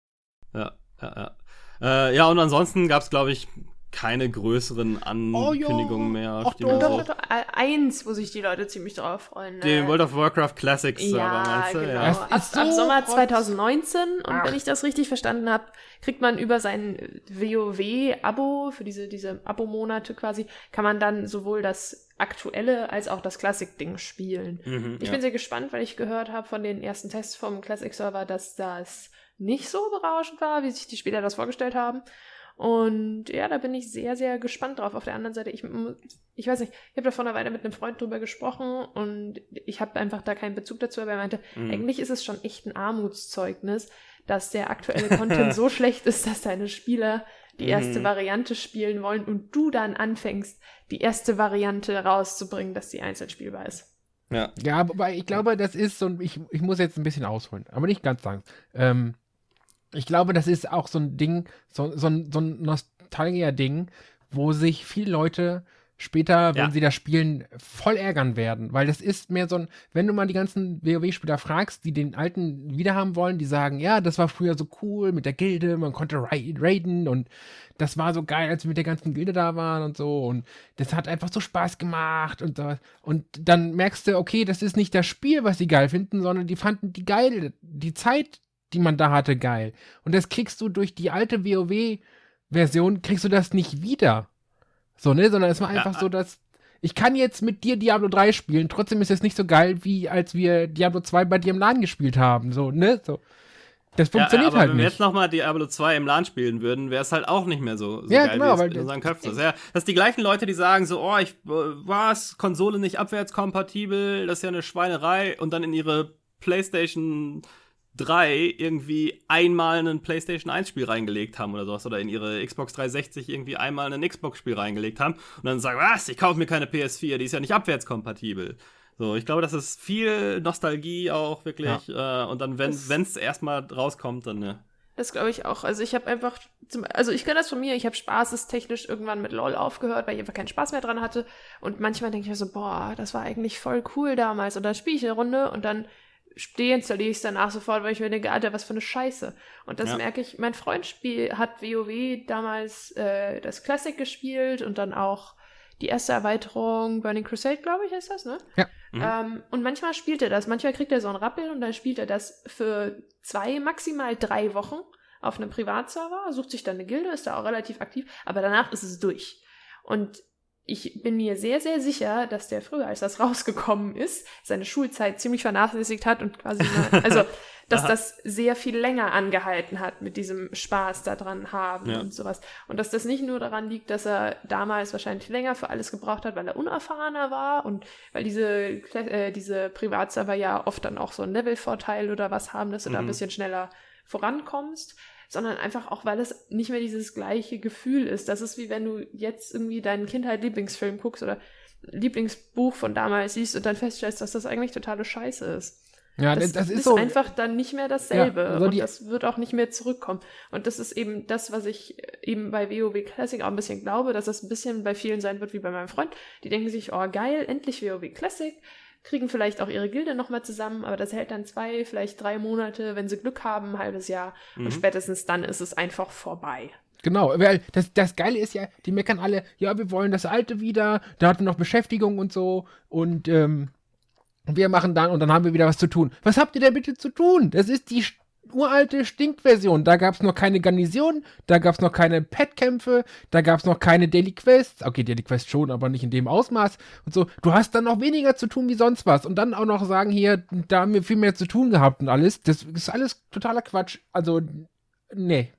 Ja, ja, ja. Äh, ja, und ansonsten gab es, glaube ich, keine größeren Ankündigungen oh, mehr. Ach, doch, doch, doch, eins, wo sich die Leute ziemlich drauf freuen. Ne? Den World of Warcraft Classics ja, meinst du? Genau. Ja. Ab, so ab, Sommer 2019 und Ach. wenn ich das richtig verstanden habe, kriegt man über sein WoW-Abo, für diese, diese Abo-Monate quasi, kann man dann sowohl das aktuelle als auch das Classic-Ding spielen. Mhm, ich ja. bin sehr gespannt, weil ich gehört habe von den ersten Tests vom Classic-Server, dass das nicht so berauschend war, wie sich die Spieler das vorgestellt haben. Und ja, da bin ich sehr, sehr gespannt drauf. Auf der anderen Seite, ich, ich weiß nicht, ich habe da vor einer Weile mit einem Freund drüber gesprochen und ich habe einfach da keinen Bezug dazu, aber er meinte, mhm. eigentlich ist es schon echt ein Armutszeugnis, dass der aktuelle Content so schlecht ist, dass deine Spieler die erste mhm. Variante spielen wollen und du dann anfängst, die erste Variante rauszubringen, dass die einzeln spielbar ist. Ja, ja aber ich glaube, das ist so, ich, ich muss jetzt ein bisschen ausholen, aber nicht ganz lang. Ähm, ich glaube, das ist auch so ein Ding, so, so, ein, so ein Nostalgia-Ding, wo sich viele Leute später, wenn ja. sie das spielen, voll ärgern werden. Weil das ist mehr so ein, wenn du mal die ganzen WoW-Spieler fragst, die den alten wiederhaben wollen, die sagen, ja, das war früher so cool mit der Gilde, man konnte raiden und das war so geil, als wir mit der ganzen Gilde da waren und so und das hat einfach so Spaß gemacht und so. Und dann merkst du, okay, das ist nicht das Spiel, was sie geil finden, sondern die fanden die geil, die Zeit, die man da hatte, geil. Und das kriegst du durch die alte WoW-Version, kriegst du das nicht wieder. So, ne? Sondern es war einfach ja. so, dass ich kann jetzt mit dir Diablo 3 spielen, trotzdem ist es nicht so geil, wie als wir Diablo 2 bei dir im LAN gespielt haben. So, ne? So. Das funktioniert ja, aber halt wenn nicht. Wenn wir jetzt nochmal Diablo 2 im LAN spielen würden, wäre es halt auch nicht mehr so, so ja, geil, genau, es in unseren Köpfen ist. Ja, das sind die gleichen Leute, die sagen so, oh, ich, was, Konsole nicht abwärtskompatibel, das ist ja eine Schweinerei und dann in ihre Playstation 3 irgendwie einmal ein PlayStation 1 Spiel reingelegt haben oder sowas oder in ihre Xbox 360 irgendwie einmal ein Xbox Spiel reingelegt haben und dann sagen, was, ich kaufe mir keine PS4, die ist ja nicht abwärtskompatibel. So, ich glaube, das ist viel Nostalgie auch wirklich ja. äh, und dann, wenn es erstmal rauskommt, dann ne. Das glaube ich auch. Also ich habe einfach, zum, also ich kenne das von mir, ich habe spaßestechnisch irgendwann mit LOL aufgehört, weil ich einfach keinen Spaß mehr dran hatte. Und manchmal denke ich mir so, boah, das war eigentlich voll cool damals. Und dann spiele ich eine Runde und dann deinstalliere ich es danach sofort, weil ich mir denke, Alter, was für eine Scheiße. Und das ja. merke ich, mein Freund spiel, hat WoW damals äh, das Classic gespielt und dann auch die erste Erweiterung Burning Crusade, glaube ich, ist das, ne? Ja. Mhm. Ähm, und manchmal spielt er das, manchmal kriegt er so einen Rappel und dann spielt er das für zwei, maximal drei Wochen auf einem Privatserver, sucht sich dann eine Gilde, ist da auch relativ aktiv, aber danach ist es durch. Und ich bin mir sehr, sehr sicher, dass der früher, als das rausgekommen ist, seine Schulzeit ziemlich vernachlässigt hat und quasi, mal, also, dass das sehr viel länger angehalten hat mit diesem Spaß daran haben ja. und sowas. Und dass das nicht nur daran liegt, dass er damals wahrscheinlich länger für alles gebraucht hat, weil er unerfahrener war und weil diese, äh, diese Privatserver ja oft dann auch so einen Levelvorteil oder was haben, dass du mhm. da ein mhm. bisschen schneller vorankommst sondern einfach auch, weil es nicht mehr dieses gleiche Gefühl ist. Das ist wie wenn du jetzt irgendwie deinen Kindheit-Lieblingsfilm guckst oder Lieblingsbuch von damals siehst und dann feststellst, dass das eigentlich totale Scheiße ist. Ja, das, das ist, ist so. einfach dann nicht mehr dasselbe. Ja, also und das wird auch nicht mehr zurückkommen. Und das ist eben das, was ich eben bei WoW Classic auch ein bisschen glaube, dass das ein bisschen bei vielen sein wird wie bei meinem Freund. Die denken sich, oh geil, endlich WoW Classic kriegen vielleicht auch ihre Gilde nochmal zusammen, aber das hält dann zwei, vielleicht drei Monate, wenn sie Glück haben, ein halbes Jahr. Mhm. Und spätestens dann ist es einfach vorbei. Genau, weil das, das Geile ist ja, die meckern alle, ja, wir wollen das Alte wieder, da hatten wir noch Beschäftigung und so und ähm, wir machen dann und dann haben wir wieder was zu tun. Was habt ihr denn bitte zu tun? Das ist die uralte Stinkversion. Da gab es noch keine Garnison, da gab es noch keine Pet-Kämpfe, da gab es noch keine Daily Quests. Okay, Daily Quests schon, aber nicht in dem Ausmaß und so. Du hast dann noch weniger zu tun wie sonst was. Und dann auch noch sagen, hier, da haben wir viel mehr zu tun gehabt und alles. Das ist alles totaler Quatsch. Also, nee.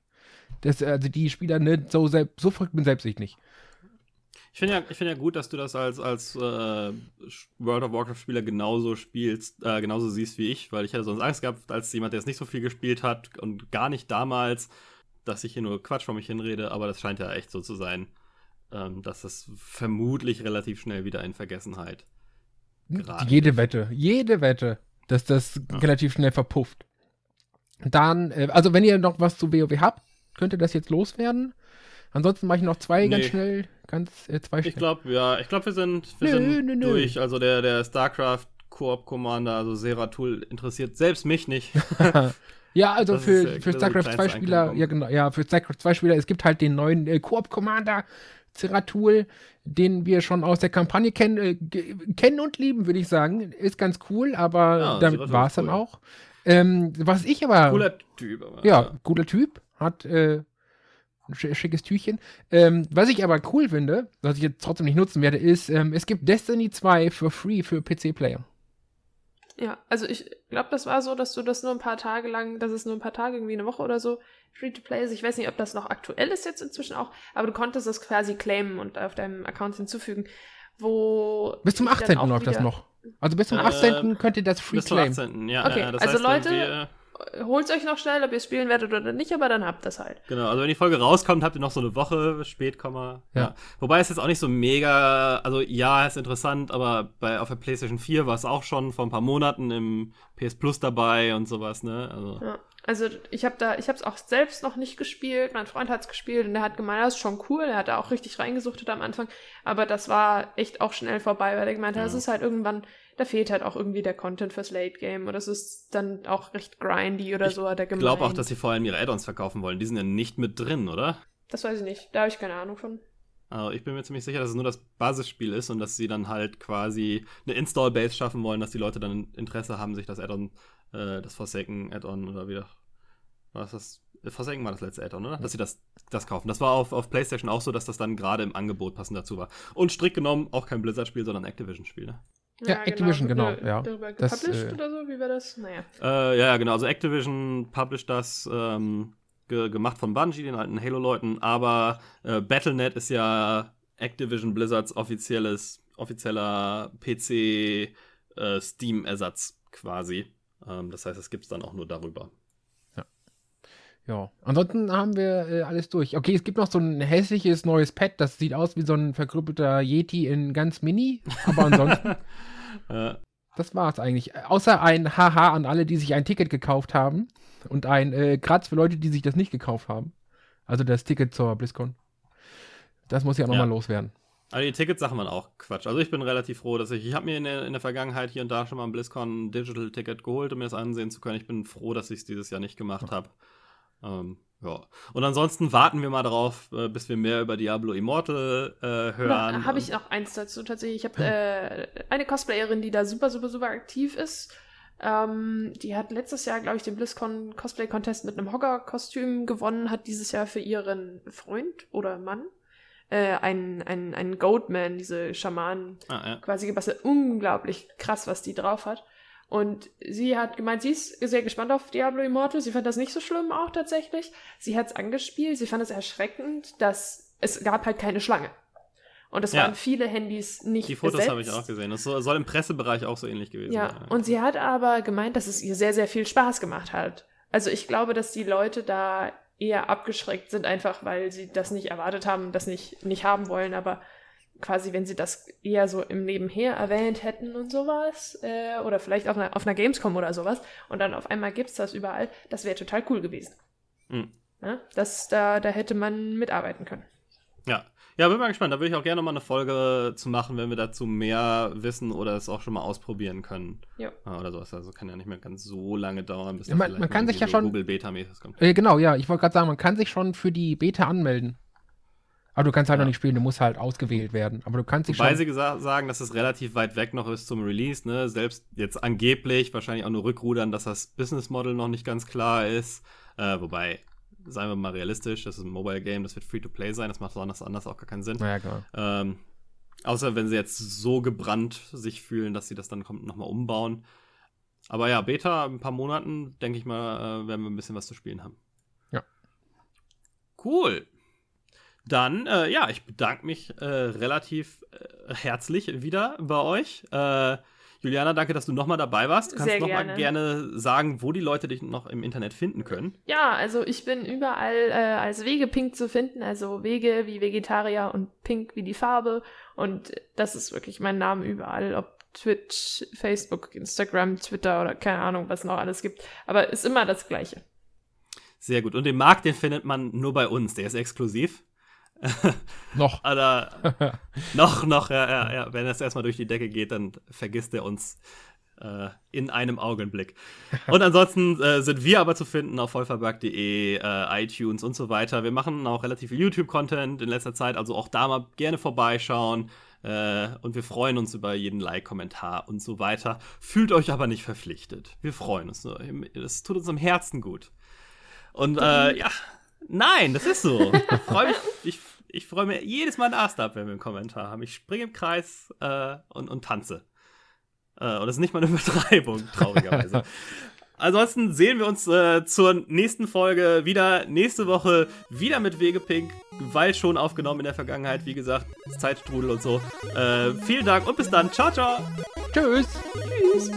Das, also die Spieler, ne, so, so verrückt bin selbst ich nicht. Ich finde ja, find ja gut, dass du das als, als äh, World of Warcraft-Spieler genauso spielst, äh, genauso siehst wie ich, weil ich hätte sonst Angst gehabt, als jemand, der es nicht so viel gespielt hat und gar nicht damals, dass ich hier nur Quatsch vor mich hinrede, aber das scheint ja echt so zu sein, ähm, dass das vermutlich relativ schnell wieder in Vergessenheit geraten Jede Wette, jede Wette, dass das ja. relativ schnell verpufft. Dann, äh, also wenn ihr noch was zu WoW habt, könnt ihr das jetzt loswerden. Ansonsten mache ich noch zwei nee. ganz schnell, ganz äh, zwei Ich glaube, ja, ich glaube, wir sind, wir nö, sind nö, nö. durch. Also der, der StarCraft Koop Commander, also Seratul interessiert selbst mich nicht. ja, also das für, ist, für StarCraft 2 Spieler, ja genau, ja, für StarCraft 2 Spieler, es gibt halt den neuen äh, Koop Commander Zeratul, den wir schon aus der Kampagne kennen, äh, kennen und lieben, würde ich sagen. Ist ganz cool, aber ja, damit war es cool. dann auch. Ähm, was ich aber. Cooler Typ, aber. Ja, ja. cooler Typ. Hat äh, schickes Tüchchen. Ähm, was ich aber cool finde, was ich jetzt trotzdem nicht nutzen werde, ist, ähm, es gibt Destiny 2 für free für PC-Player. Ja, also ich glaube, das war so, dass du das nur ein paar Tage lang, das ist nur ein paar Tage, irgendwie eine Woche oder so, Free-to-Play ist. Ich weiß nicht, ob das noch aktuell ist jetzt inzwischen auch, aber du konntest das quasi claimen und auf deinem Account hinzufügen, wo... Bis zum 18. läuft das noch. Also bis zum 18. Äh, könnt ihr das free claimen. Bis zum 18. Ja, okay, ja, das also heißt, Leute holt euch noch schnell, ob ihr spielen werdet oder nicht, aber dann habt ihr es halt. Genau, also wenn die Folge rauskommt, habt ihr noch so eine Woche spät, ja. ja. Wobei es jetzt auch nicht so mega, also ja, ist interessant, aber bei, auf der PlayStation 4 war es auch schon vor ein paar Monaten im PS Plus dabei und sowas, ne? Also, ja. Also ich habe da, ich habe es auch selbst noch nicht gespielt. Mein Freund hat es gespielt und der hat gemeint, das ist schon cool. Er hat da auch richtig reingesuchtet am Anfang, aber das war echt auch schnell vorbei, weil er gemeint hat, ja. das ist halt irgendwann da fehlt halt auch irgendwie der Content fürs Late Game oder es ist dann auch recht grindy oder ich so. Ich glaube auch, dass sie vor allem ihre Add-ons verkaufen wollen. Die sind ja nicht mit drin, oder? Das weiß ich nicht. Da habe ich keine Ahnung von. Also ich bin mir ziemlich sicher, dass es nur das Basisspiel ist und dass sie dann halt quasi eine Install-Base schaffen wollen, dass die Leute dann Interesse haben, sich das Add-on, äh, das Forsaken Add-on oder wieder. Was das? Forsaken war das letzte Add-on, oder? Dass sie das, das kaufen. Das war auf, auf PlayStation auch so, dass das dann gerade im Angebot passend dazu war. Und strikt genommen auch kein Blizzard-Spiel, sondern Activision-Spiel, ne? Ja, ja Activision, genau. genau ja. Darüber gepublished das, äh, oder so? Wie war das? Naja. Äh, ja, genau. Also Activision published das, ähm, ge gemacht von Bungie, den alten Halo-Leuten, aber äh, Battle.net ist ja Activision Blizzards offizielles, offizieller PC äh, Steam-Ersatz quasi. Ähm, das heißt, es gibt es dann auch nur darüber. Ja. Ja, ansonsten haben wir äh, alles durch. Okay, es gibt noch so ein hässliches neues Pad, das sieht aus wie so ein verkrüppelter Yeti in ganz mini, aber ansonsten. ja. Das war's eigentlich. Außer ein Haha an alle, die sich ein Ticket gekauft haben und ein äh, Kratz für Leute, die sich das nicht gekauft haben. Also das Ticket zur BlizzCon. Das muss ja nochmal ja. loswerden. Also die Tickets-Sachen waren auch Quatsch. Also ich bin relativ froh, dass ich, ich habe mir in der, in der Vergangenheit hier und da schon mal ein BlizzCon Digital-Ticket geholt, um mir das ansehen zu können. Ich bin froh, dass ich es dieses Jahr nicht gemacht habe. Ähm, ja. Und ansonsten warten wir mal darauf, äh, bis wir mehr über Diablo Immortal äh, hören. Habe ich noch eins dazu tatsächlich. Ich habe äh, eine Cosplayerin, die da super, super, super aktiv ist. Ähm, die hat letztes Jahr, glaube ich, den BlizzCon Cosplay Contest mit einem Hogger-Kostüm gewonnen, hat dieses Jahr für ihren Freund oder Mann äh, einen, einen, einen Goatman, diese Schamanen, ah, ja. quasi gebastelt. Unglaublich krass, was die drauf hat. Und sie hat gemeint, sie ist sehr gespannt auf Diablo Immortal. Sie fand das nicht so schlimm auch tatsächlich. Sie hat es angespielt. Sie fand es erschreckend, dass es gab halt keine Schlange. Und es ja. waren viele Handys nicht Die Fotos habe ich auch gesehen. Das soll im Pressebereich auch so ähnlich gewesen ja. sein. Ja, und sie hat aber gemeint, dass es ihr sehr, sehr viel Spaß gemacht hat. Also ich glaube, dass die Leute da eher abgeschreckt sind, einfach weil sie das nicht erwartet haben, das nicht, nicht haben wollen, aber quasi, wenn sie das eher so im Nebenher erwähnt hätten und sowas, äh, oder vielleicht auf einer, auf einer Gamescom oder sowas, und dann auf einmal gibt es das überall, das wäre total cool gewesen. Mhm. Ja, das, da, da hätte man mitarbeiten können. Ja, ja, bin mal gespannt. Da würde ich auch gerne mal eine Folge zu machen, wenn wir dazu mehr wissen oder es auch schon mal ausprobieren können. Ja. Oder sowas. Also kann ja nicht mehr ganz so lange dauern, bis ja, man, man kann sich ja schon Google Beta mäßig kommt. Äh, genau, ja. Ich wollte gerade sagen, man kann sich schon für die Beta anmelden. Aber du kannst halt ja. noch nicht spielen, du musst halt ausgewählt werden. Aber du kannst dich Wobei schon. Weil sie sagen, dass es relativ weit weg noch ist zum Release, ne? Selbst jetzt angeblich wahrscheinlich auch nur rückrudern, dass das Business Model noch nicht ganz klar ist. Äh, wobei, seien wir mal realistisch, das ist ein Mobile Game, das wird Free-to-Play sein, das macht anders, anders auch gar keinen Sinn. Ja, klar. Ähm, außer wenn sie jetzt so gebrannt sich fühlen, dass sie das dann nochmal umbauen. Aber ja, Beta, ein paar Monaten, denke ich mal, äh, werden wir ein bisschen was zu spielen haben. Ja. Cool. Dann, äh, ja, ich bedanke mich äh, relativ äh, herzlich wieder bei euch. Juliana, danke, dass du nochmal dabei warst. Kannst du nochmal gerne sagen, wo die Leute dich noch im Internet finden können? Ja, also ich bin überall äh, als Wege Pink zu finden, also Wege wie Vegetarier und Pink wie die Farbe. Und das ist wirklich mein Name überall, ob Twitch, Facebook, Instagram, Twitter oder keine Ahnung, was noch alles gibt. Aber ist immer das Gleiche. Sehr gut. Und den Markt, den findet man nur bei uns. Der ist exklusiv. noch. Oder, noch, noch, ja, ja, ja. Wenn es erstmal durch die Decke geht, dann vergisst er uns äh, in einem Augenblick. Und ansonsten äh, sind wir aber zu finden auf vollverbuggt.de, äh, iTunes und so weiter. Wir machen auch relativ viel YouTube-Content in letzter Zeit, also auch da mal gerne vorbeischauen. Äh, und wir freuen uns über jeden Like-Kommentar und so weiter. Fühlt euch aber nicht verpflichtet. Wir freuen uns nur. Es tut uns am Herzen gut. Und äh, ja, Nein, das ist so. Ich freue mich, ich, ich freu mich jedes Mal ein Ast ab, wenn wir einen Kommentar haben. Ich springe im Kreis äh, und, und tanze. Äh, und das ist nicht mal eine Übertreibung, traurigerweise. Ansonsten sehen wir uns äh, zur nächsten Folge wieder nächste Woche wieder mit Wegepink, weil schon aufgenommen in der Vergangenheit, wie gesagt, Zeitstrudel und so. Äh, vielen Dank und bis dann. Ciao, ciao. Tschüss. Tschüss.